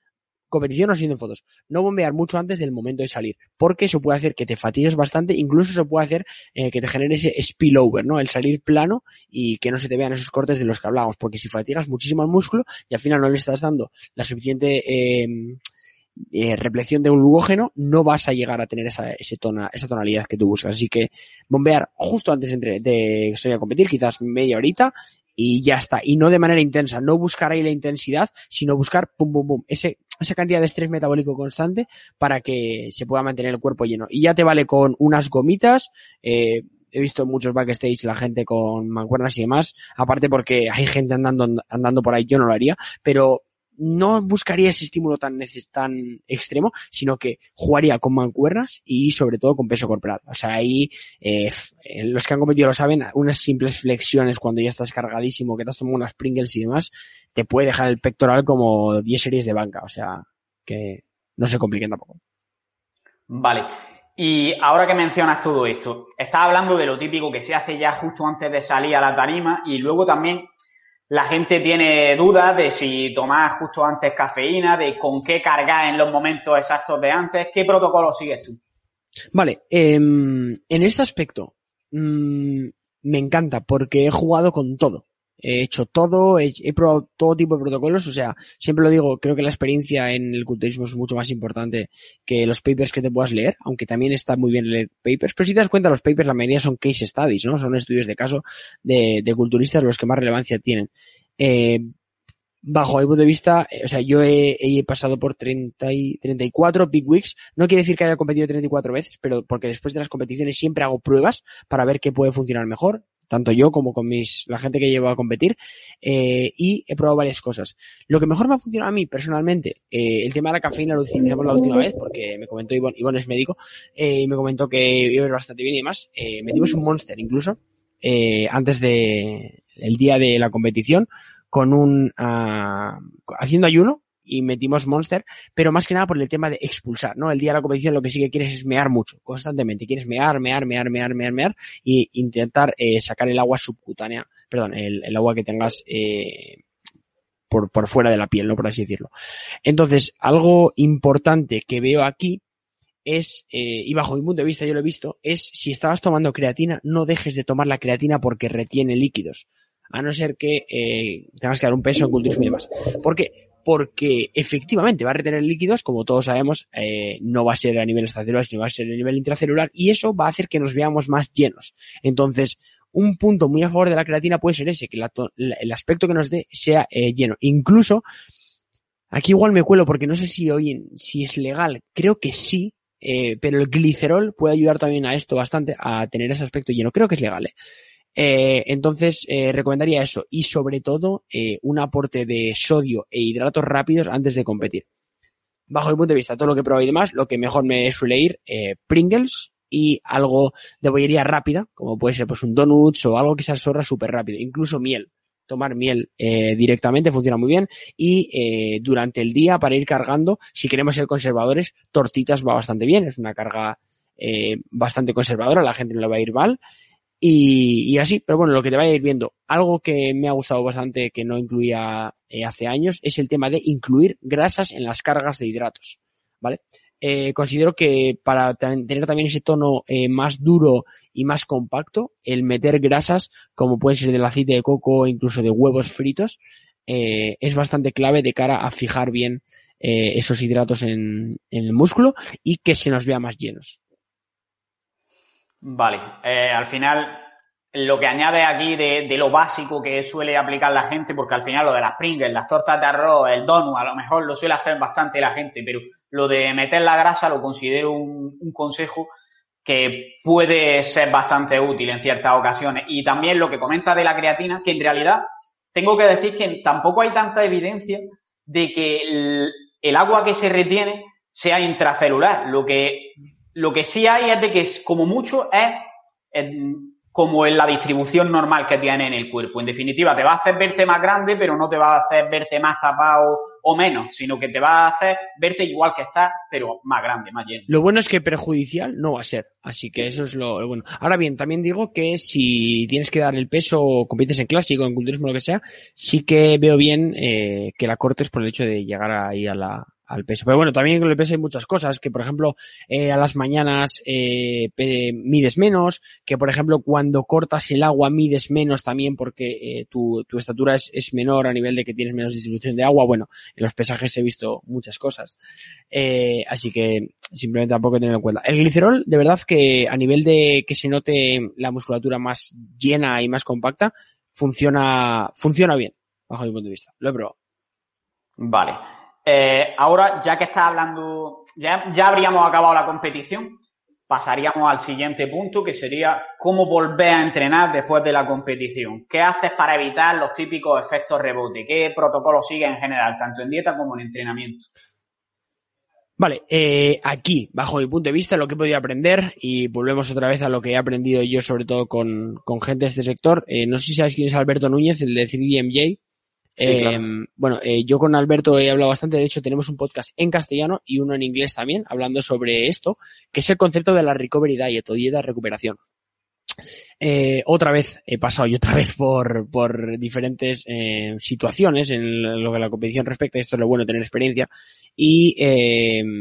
competición o siendo fotos, no bombear mucho antes del momento de salir, porque eso puede hacer que te fatigues bastante, incluso eso puede hacer eh, que te genere ese spillover, ¿no? El salir plano y que no se te vean esos cortes de los que hablábamos, porque si fatigas muchísimo al músculo y al final no le estás dando la suficiente eh, eh, reflexión de un glucógeno, no vas a llegar a tener esa, ese tona, esa tonalidad que tú buscas. Así que bombear justo antes de, de salir a competir, quizás media horita, y ya está. Y no de manera intensa, no buscar ahí la intensidad, sino buscar pum, pum, pum, ese, esa cantidad de estrés metabólico constante para que se pueda mantener el cuerpo lleno. Y ya te vale con unas gomitas, eh, he visto muchos backstage la gente con mancuernas y demás, aparte porque hay gente andando, andando por ahí, yo no lo haría, pero no buscaría ese estímulo tan, extremo, sino que jugaría con mancuernas y sobre todo con peso corporal. O sea, ahí eh, los que han competido lo saben, unas simples flexiones cuando ya estás cargadísimo, que te has tomado unas Pringles y demás, te puede dejar el pectoral como 10 series de banca. O sea, que no se compliquen tampoco. Vale. Y ahora que mencionas todo esto, estás hablando de lo típico que se hace ya justo antes de salir a la tarima y luego también la gente tiene dudas de si tomar justo antes cafeína, de con qué cargar en los momentos exactos de antes. ¿Qué protocolo sigues tú? Vale, eh, en este aspecto mmm, me encanta porque he jugado con todo. He hecho todo, he, probado todo tipo de protocolos, o sea, siempre lo digo, creo que la experiencia en el culturismo es mucho más importante que los papers que te puedas leer, aunque también está muy bien leer papers, pero si te das cuenta, los papers la mayoría son case studies, ¿no? Son estudios de caso de, culturistas los que más relevancia tienen. Eh, bajo mi punto de vista, o sea, yo he, he, pasado por 30 y 34 big weeks. No quiere decir que haya competido 34 veces, pero porque después de las competiciones siempre hago pruebas para ver qué puede funcionar mejor tanto yo como con mis, la gente que llevo a competir, eh, y he probado varias cosas. Lo que mejor me ha funcionado a mí personalmente, eh, el tema de la cafeína lo utilizamos la última vez, porque me comentó Ivonne, Ivonne es médico, eh, y me comentó que iba bastante bien y demás. Eh, metimos un monster incluso, eh, antes de, el día de la competición, con un, uh, haciendo ayuno, y metimos Monster, pero más que nada por el tema de expulsar, ¿no? El día de la competición lo que sí que quieres es mear mucho, constantemente. Quieres mear, mear, mear, mear, mear, mear y intentar eh, sacar el agua subcutánea, perdón, el, agua que tengas eh, por, por fuera de la piel, ¿no? Por así decirlo. Entonces, algo importante que veo aquí es, eh, y bajo mi punto de vista yo lo he visto, es si estabas tomando creatina, no dejes de tomar la creatina porque retiene líquidos. A no ser que tengas que dar un peso en culturismo y demás. Porque porque efectivamente va a retener líquidos, como todos sabemos, eh, no va a ser a nivel estacelular, sino va a ser a nivel intracelular, y eso va a hacer que nos veamos más llenos. Entonces, un punto muy a favor de la creatina puede ser ese, que el aspecto que nos dé sea eh, lleno. Incluso, aquí igual me cuelo porque no sé si hoy, si es legal, creo que sí, eh, pero el glicerol puede ayudar también a esto bastante, a tener ese aspecto lleno. Creo que es legal, ¿eh? Eh, entonces, eh, recomendaría eso y sobre todo eh, un aporte de sodio e hidratos rápidos antes de competir. Bajo mi punto de vista, todo lo que he y demás, lo que mejor me suele ir, eh, Pringles y algo de bollería rápida, como puede ser pues un donuts o algo que se absorba súper rápido, incluso miel. Tomar miel eh, directamente funciona muy bien y eh, durante el día para ir cargando, si queremos ser conservadores, tortitas va bastante bien, es una carga eh, bastante conservadora, la gente no le va a ir mal y, así, pero bueno, lo que te vaya a ir viendo. Algo que me ha gustado bastante que no incluía eh, hace años es el tema de incluir grasas en las cargas de hidratos, ¿vale? Eh, considero que para tener también ese tono eh, más duro y más compacto, el meter grasas, como puede ser del aceite de coco o incluso de huevos fritos, es bastante clave de cara a fijar bien esos hidratos en el músculo y que se nos vea más llenos. Vale, eh, al final lo que añade aquí de, lo básico que suele aplicar la gente, porque al final lo de las Pringles, las tortas de arroz, el donut, a lo mejor lo suele hacer bastante la gente, pero lo de meter la grasa lo considero un, un consejo que puede ser bastante útil en ciertas ocasiones. Y también lo que comenta de la creatina, que en realidad tengo que decir que tampoco hay tanta evidencia de que el, el agua que se retiene sea intracelular. Lo que, lo que sí hay es de que como mucho es, como en la distribución normal que tiene en el cuerpo. En definitiva, te va a hacer verte más grande, pero no te va a hacer verte más tapado o menos, sino que te va a hacer verte igual que estás, pero más grande, más lleno. Lo bueno es que perjudicial no va a ser, así que eso es lo, bueno. Ahora bien, también digo que si tienes que dar el peso o compites en clásico, en culturismo, lo que sea, sí que veo bien eh, que la cortes por el hecho de llegar ahí a la, al peso. Pero bueno, también con el peso hay muchas cosas, que por ejemplo eh, a las mañanas eh, mides menos, que por ejemplo cuando cortas el agua mides menos también porque eh, tu, tu, estatura es, es, menor a nivel de que tienes menos distribución de agua. Bueno, en los pesajes he visto muchas cosas. Eh, así que simplemente tampoco tenerlo en cuenta. El glicerol, de verdad que a nivel de que se note la musculatura más llena y más compacta, funciona, funciona bien, bajo mi punto de vista. Lo he probado. Vale. Eh, ahora, ya que estás hablando, ya, habríamos acabado la competición, pasaríamos al siguiente punto, que sería cómo volver a entrenar después de la competición. ¿Qué haces para evitar los típicos efectos rebote? ¿Qué protocolo sigues en general, tanto en dieta como en entrenamiento? Vale, eh, aquí, bajo mi punto de vista, lo que he podido aprender, y volvemos otra vez a lo que he aprendido yo, sobre todo con, gente de este sector. Eh, no sé si sabéis quién es Alberto Núñez, el de 3DMJ. Claro. Bueno, eh, yo con Alberto he hablado bastante, de hecho tenemos un podcast en castellano y uno en inglés también, hablando sobre esto, que es el concepto de la recovery diet o dieta recuperación. Eh, otra vez he pasado yo otra vez por, por diferentes eh, situaciones en lo que la competición respecta, esto es lo bueno tener experiencia, y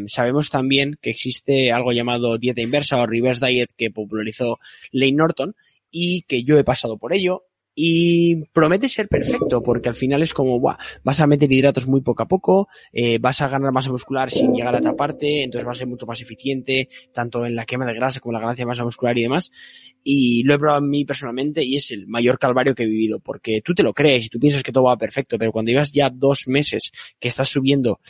sabemos también que existe algo llamado dieta inversa o reverse diet que popularizó Lane Norton y que yo he pasado por ello, y promete ser perfecto porque al final es como, buah, vas a meter hidratos muy poco a poco, eh, vas a ganar masa muscular sin llegar a taparte, entonces vas a ser mucho más eficiente, tanto en la quema de grasa como en la ganancia de masa muscular y demás. Y lo he probado a mí personalmente y es el mayor calvario que he vivido porque tú te lo crees y tú piensas que todo va perfecto, pero cuando llevas ya dos meses que estás subiendo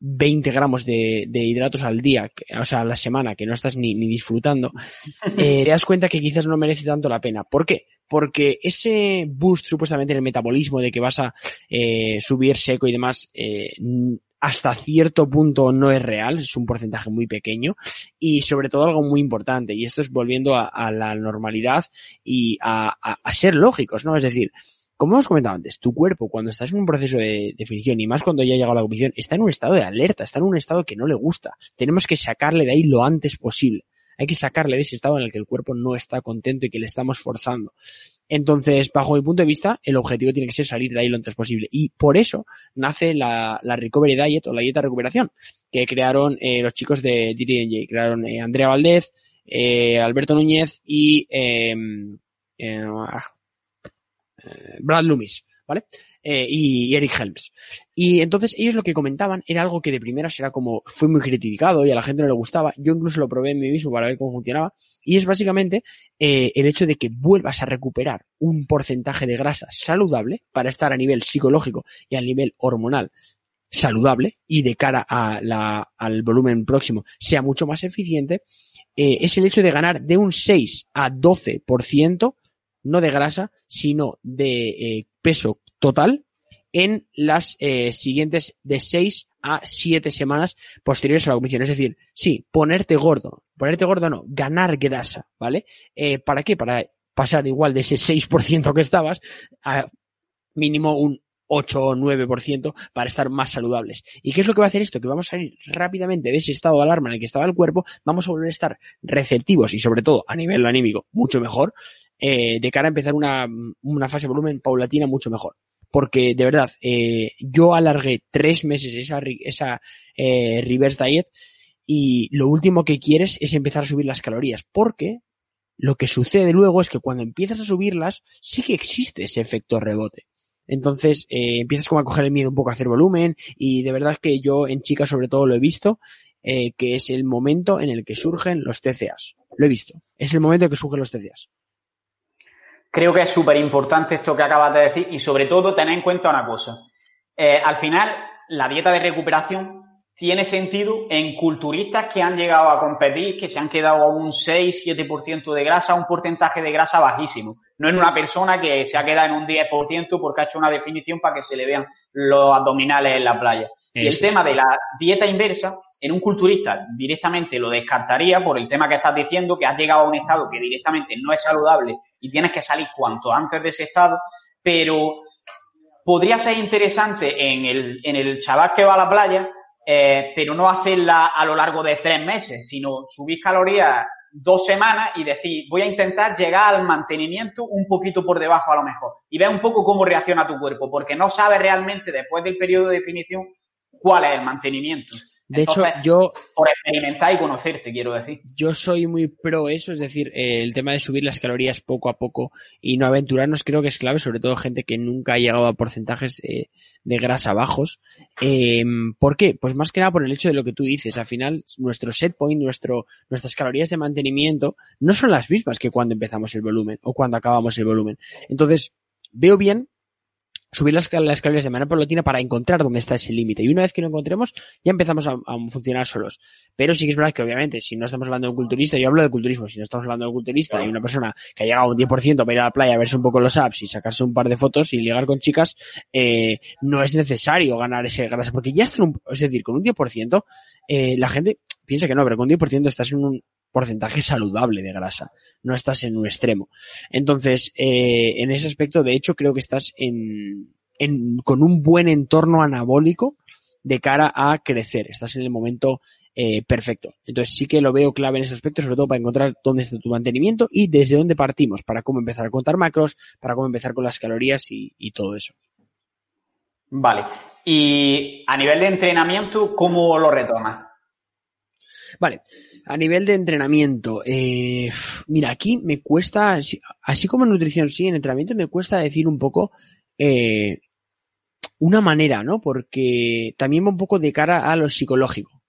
20 gramos de, de, hidratos al día, o sea, a la semana, que no estás ni, ni disfrutando, eh, te das cuenta que quizás no merece tanto la pena. ¿Por qué? Porque ese boost supuestamente en el metabolismo de que vas a eh, subir seco y demás, eh, hasta cierto punto no es real, es un porcentaje muy pequeño y sobre todo algo muy importante y esto es volviendo a, la normalidad y a, ser lógicos, ¿no? Es decir, como hemos comentado antes, tu cuerpo cuando estás en un proceso de definición y más cuando ya ha llegado a la competición, está en un estado de alerta, está en un estado que no le gusta. Tenemos que sacarle de ahí lo antes posible. Hay que sacarle de ese estado en el que el cuerpo no está contento y que le estamos forzando. Entonces, bajo mi punto de vista, el objetivo tiene que ser salir de ahí lo antes posible. Y por eso nace la, la Recovery Diet o la dieta de recuperación que crearon eh, los chicos de DTNJ. Crearon eh, Andrea Valdez, eh, Alberto Núñez y em, eh, Brad Loomis, ¿vale? Eh, y, Eric Helms. Y entonces ellos lo que comentaban era algo que de primeras era como, fue muy criticado y a la gente no le gustaba. Yo incluso lo probé en mí mismo para ver cómo funcionaba. Y es básicamente eh, el hecho de que vuelvas a recuperar un porcentaje de grasa saludable para estar a nivel psicológico y a nivel hormonal saludable y de cara al volumen próximo sea mucho más eficiente, eh, es el hecho de ganar de un 6 a 12% no de grasa, sino de peso total en las eh, siguientes de 6 a 7 semanas posteriores a la competición. Es decir, sí, ponerte gordo. Ponerte gordo no, ganar grasa, ¿vale? Eh, ¿Para qué? Para pasar igual de ese 6% que estabas a mínimo un 8 o 9% para estar más saludables. ¿Y qué es lo que va a hacer esto? Que vamos a salir rápidamente de ese estado de alarma en el que estaba el cuerpo, vamos a volver a estar receptivos y sobre todo a nivel anímico mucho mejor eh, de cara a empezar una, una fase de volumen paulatina mucho mejor. Porque de verdad, eh, yo alargué tres meses esa, esa eh, reverse diet y lo último que quieres es empezar a subir las calorías. Porque lo que sucede luego es que cuando empiezas a subirlas, sí que existe ese efecto rebote. Entonces empiezas como a coger el miedo un poco a hacer volumen y de verdad que yo en chicas sobre todo lo he visto, que es el momento en el que surgen los TCAs. Lo he visto. Es el momento en que surgen los TCAs. Creo que es súper importante esto que acabas de decir y sobre todo tener en cuenta una cosa. Eh, al final, la dieta de recuperación tiene sentido en culturistas que han llegado a competir, que se han quedado a un 6-7% de grasa, un porcentaje de grasa bajísimo. No en una persona que se ha quedado en un 10% porque ha hecho una definición para que se le vean los abdominales en la playa. Y el tema de la dieta inversa, en un culturista directamente lo descartaría por el tema que estás diciendo, que has llegado a un estado que directamente no es saludable y tienes que salir cuanto antes de ese estado, pero podría ser interesante en el, en el chaval que va a la playa eh, pero no hacerla a lo largo de tres meses, sino subir calorías dos semanas y decir, voy a intentar llegar al mantenimiento un poquito por debajo a lo mejor y ver un poco cómo reacciona tu cuerpo, porque no sabes realmente después del periodo de definición cuál es el mantenimiento. De hecho, yo... Por experimentar y conocerte, quiero decir. Yo soy muy pro eso, es decir, eh, el tema de subir las calorías poco a poco y no aventurarnos creo que es clave, sobre todo gente que nunca ha llegado a porcentajes eh, de grasa bajos. Eh, ¿Por qué? Pues más que nada por el hecho de lo que tú dices. Al final, nuestro set point, nuestro, nuestras calorías de mantenimiento no son las mismas que cuando empezamos el volumen o cuando acabamos el volumen. Entonces, veo bien subir las, las calorías de manera paulatina para encontrar dónde está ese límite. Y una vez que lo encontremos, ya empezamos a, funcionar solos. Pero sí que es verdad que obviamente, si no estamos hablando de un culturista, yo hablo de culturismo, si no estamos hablando de un culturista y una persona que ha llegado a un 10% para ir a la playa a verse un poco los apps y sacarse un par de fotos y ligar con chicas, eh, no es necesario ganar ese grasa, porque ya está en un, es decir, con un 10%, eh, la gente piensa que no, pero con un 10% estás en un, porcentaje saludable de grasa, no estás en un extremo. Entonces, eh, en ese aspecto, de hecho, creo que estás en, en, con un buen entorno anabólico de cara a crecer, estás en el momento eh, perfecto. Entonces sí que lo veo clave en ese aspecto, sobre todo para encontrar dónde está tu mantenimiento y desde dónde partimos, para cómo empezar a contar macros, para cómo empezar con las calorías y, y todo eso. Vale. Y a nivel de entrenamiento, ¿cómo lo retomas? Vale, a nivel de entrenamiento, eh, mira, aquí me cuesta, así como en nutrición sí, en entrenamiento me cuesta decir un poco eh, una manera, ¿no? Porque también va un poco de cara a lo psicológico.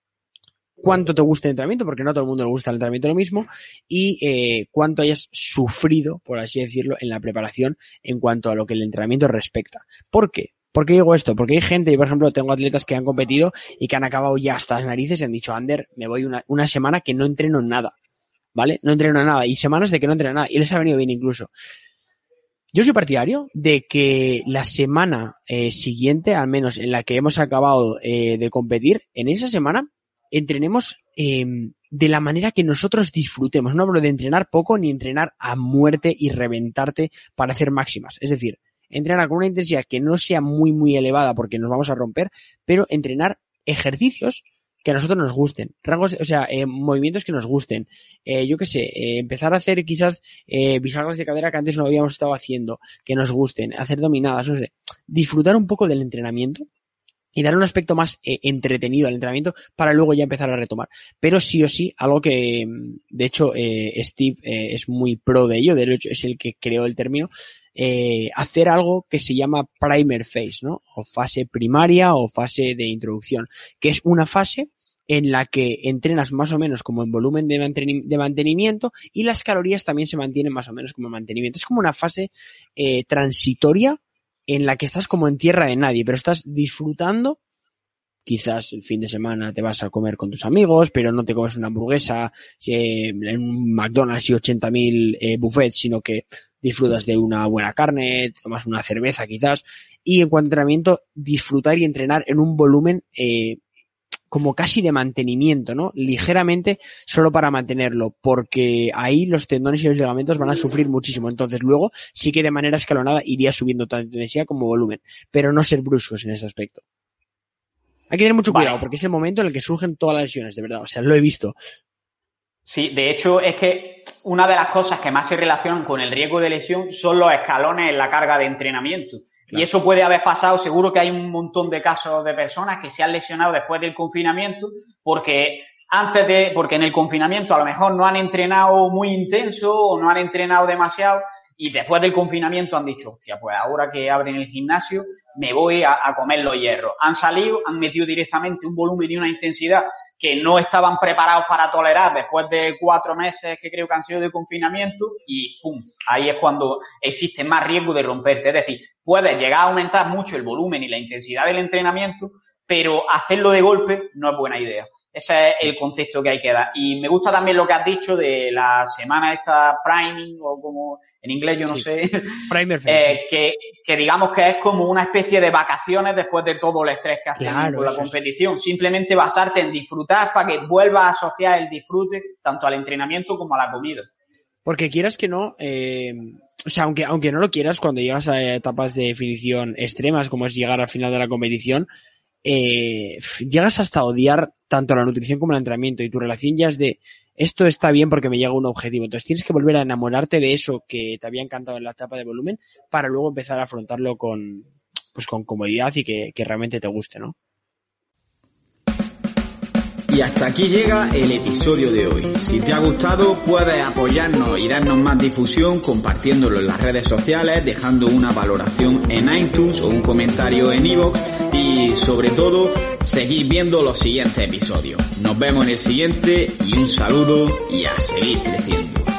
Cuánto te gusta el entrenamiento, porque no a todo el mundo le gusta el entrenamiento lo mismo, y eh, cuánto hayas sufrido, por así decirlo, en la preparación en cuanto a lo que el entrenamiento respecta. ¿Por qué? ¿Por qué digo esto? Porque hay gente, y por ejemplo, tengo atletas que han competido y que han acabado ya hasta las narices y han dicho, Ander, me voy una, una semana que no entreno nada. ¿Vale? No entreno nada. Y semanas de que no entreno nada. Y les ha venido bien incluso. Yo soy partidario de que la semana eh, siguiente, al menos en la que hemos acabado eh, de competir, en esa semana entrenemos em, de la manera que nosotros disfrutemos. No hablo de entrenar poco ni entrenar a muerte y reventarte para hacer máximas. Es decir, entrenar con una intensidad que no sea muy, muy elevada porque nos vamos a romper, pero entrenar ejercicios que a nosotros nos gusten, rangos, o sea, eh, movimientos que nos gusten, eh, yo qué sé, eh, empezar a hacer quizás eh, bisagras de cadera que antes no habíamos estado haciendo, que nos gusten, hacer dominadas, no sé, disfrutar un poco del entrenamiento y dar un aspecto más entretenido al entrenamiento para luego ya empezar a retomar. Pero sí o sí, algo que de hecho Steve es muy pro de ello, de hecho es el que creó el término, hacer algo que se llama primer phase, ¿no? O fase primaria o fase de introducción, que es una fase en la que entrenas más o menos como en volumen de, de, mantenimiento y las calorías también se mantienen más o menos como mantenimiento. Es como una fase transitoria en la que estás como en tierra de nadie, pero estás disfrutando. Quizás el fin de semana te vas a comer con tus amigos, pero no te comes una hamburguesa en un McDonald's y 80.000 eh, buffets, sino que disfrutas de una buena carne, tomas una cerveza quizás. Y en cuanto a entrenamiento, disfrutar y entrenar en un volumen eh, como casi de mantenimiento, ¿no? Ligeramente solo para mantenerlo, porque ahí los tendones y los ligamentos van a sufrir muchísimo. Entonces luego sí que de manera escalonada iría subiendo tanto intensidad como volumen, pero no ser bruscos en ese aspecto. Hay que tener mucho cuidado porque es el momento en el que surgen todas las lesiones, de verdad. O sea, lo he visto. Sí, de hecho es que una de las cosas que más se relacionan con el riesgo de lesión son los escalones en la carga de entrenamiento. Y eso puede haber pasado, seguro que hay un montón de casos de personas que se han lesionado después del confinamiento porque antes de, porque en el confinamiento a lo mejor no han entrenado muy intenso o no han entrenado demasiado y después del confinamiento han dicho, hostia, pues ahora que abren el gimnasio me voy a, comer los hierros. Han salido, han metido directamente un volumen y una intensidad que no estaban preparados para tolerar después de cuatro meses que creo que han sido de confinamiento y ¡pum! Ahí es cuando existe más riesgo de romperte. Es decir, puedes llegar a aumentar mucho el volumen y la intensidad del entrenamiento, pero hacerlo de golpe no es buena idea. Ese es el concepto que hay que dar. Y me gusta también lo que has dicho de la semana esta priming o como en inglés yo no sé, Primer eh, que, que, digamos que es como una especie de vacaciones después de todo el estrés que has tenido con la competición. Simplemente basarte en disfrutar para que vuelvas a asociar el disfrute tanto al entrenamiento como a la comida. Porque quieras que no, eh, o sea, aunque, aunque no lo quieras, cuando llegas a etapas de definición extremas, como es llegar al final de la competición, eh, llegas hasta odiar tanto la nutrición como el entrenamiento y tu relación ya es de esto está bien porque me llega un objetivo. Entonces tienes que volver a enamorarte de eso que te había encantado en la etapa de volumen para luego empezar a afrontarlo con, pues con comodidad y que, que realmente te guste, ¿no? Y hasta aquí llega el episodio de hoy. Si te ha gustado, puedes apoyarnos y darnos más difusión compartiéndolo en las redes sociales, dejando una valoración en iTunes o un comentario en iVoox y sobre todo, seguir viendo los siguientes episodios. Nos vemos en el siguiente y un saludo y a seguir creciendo.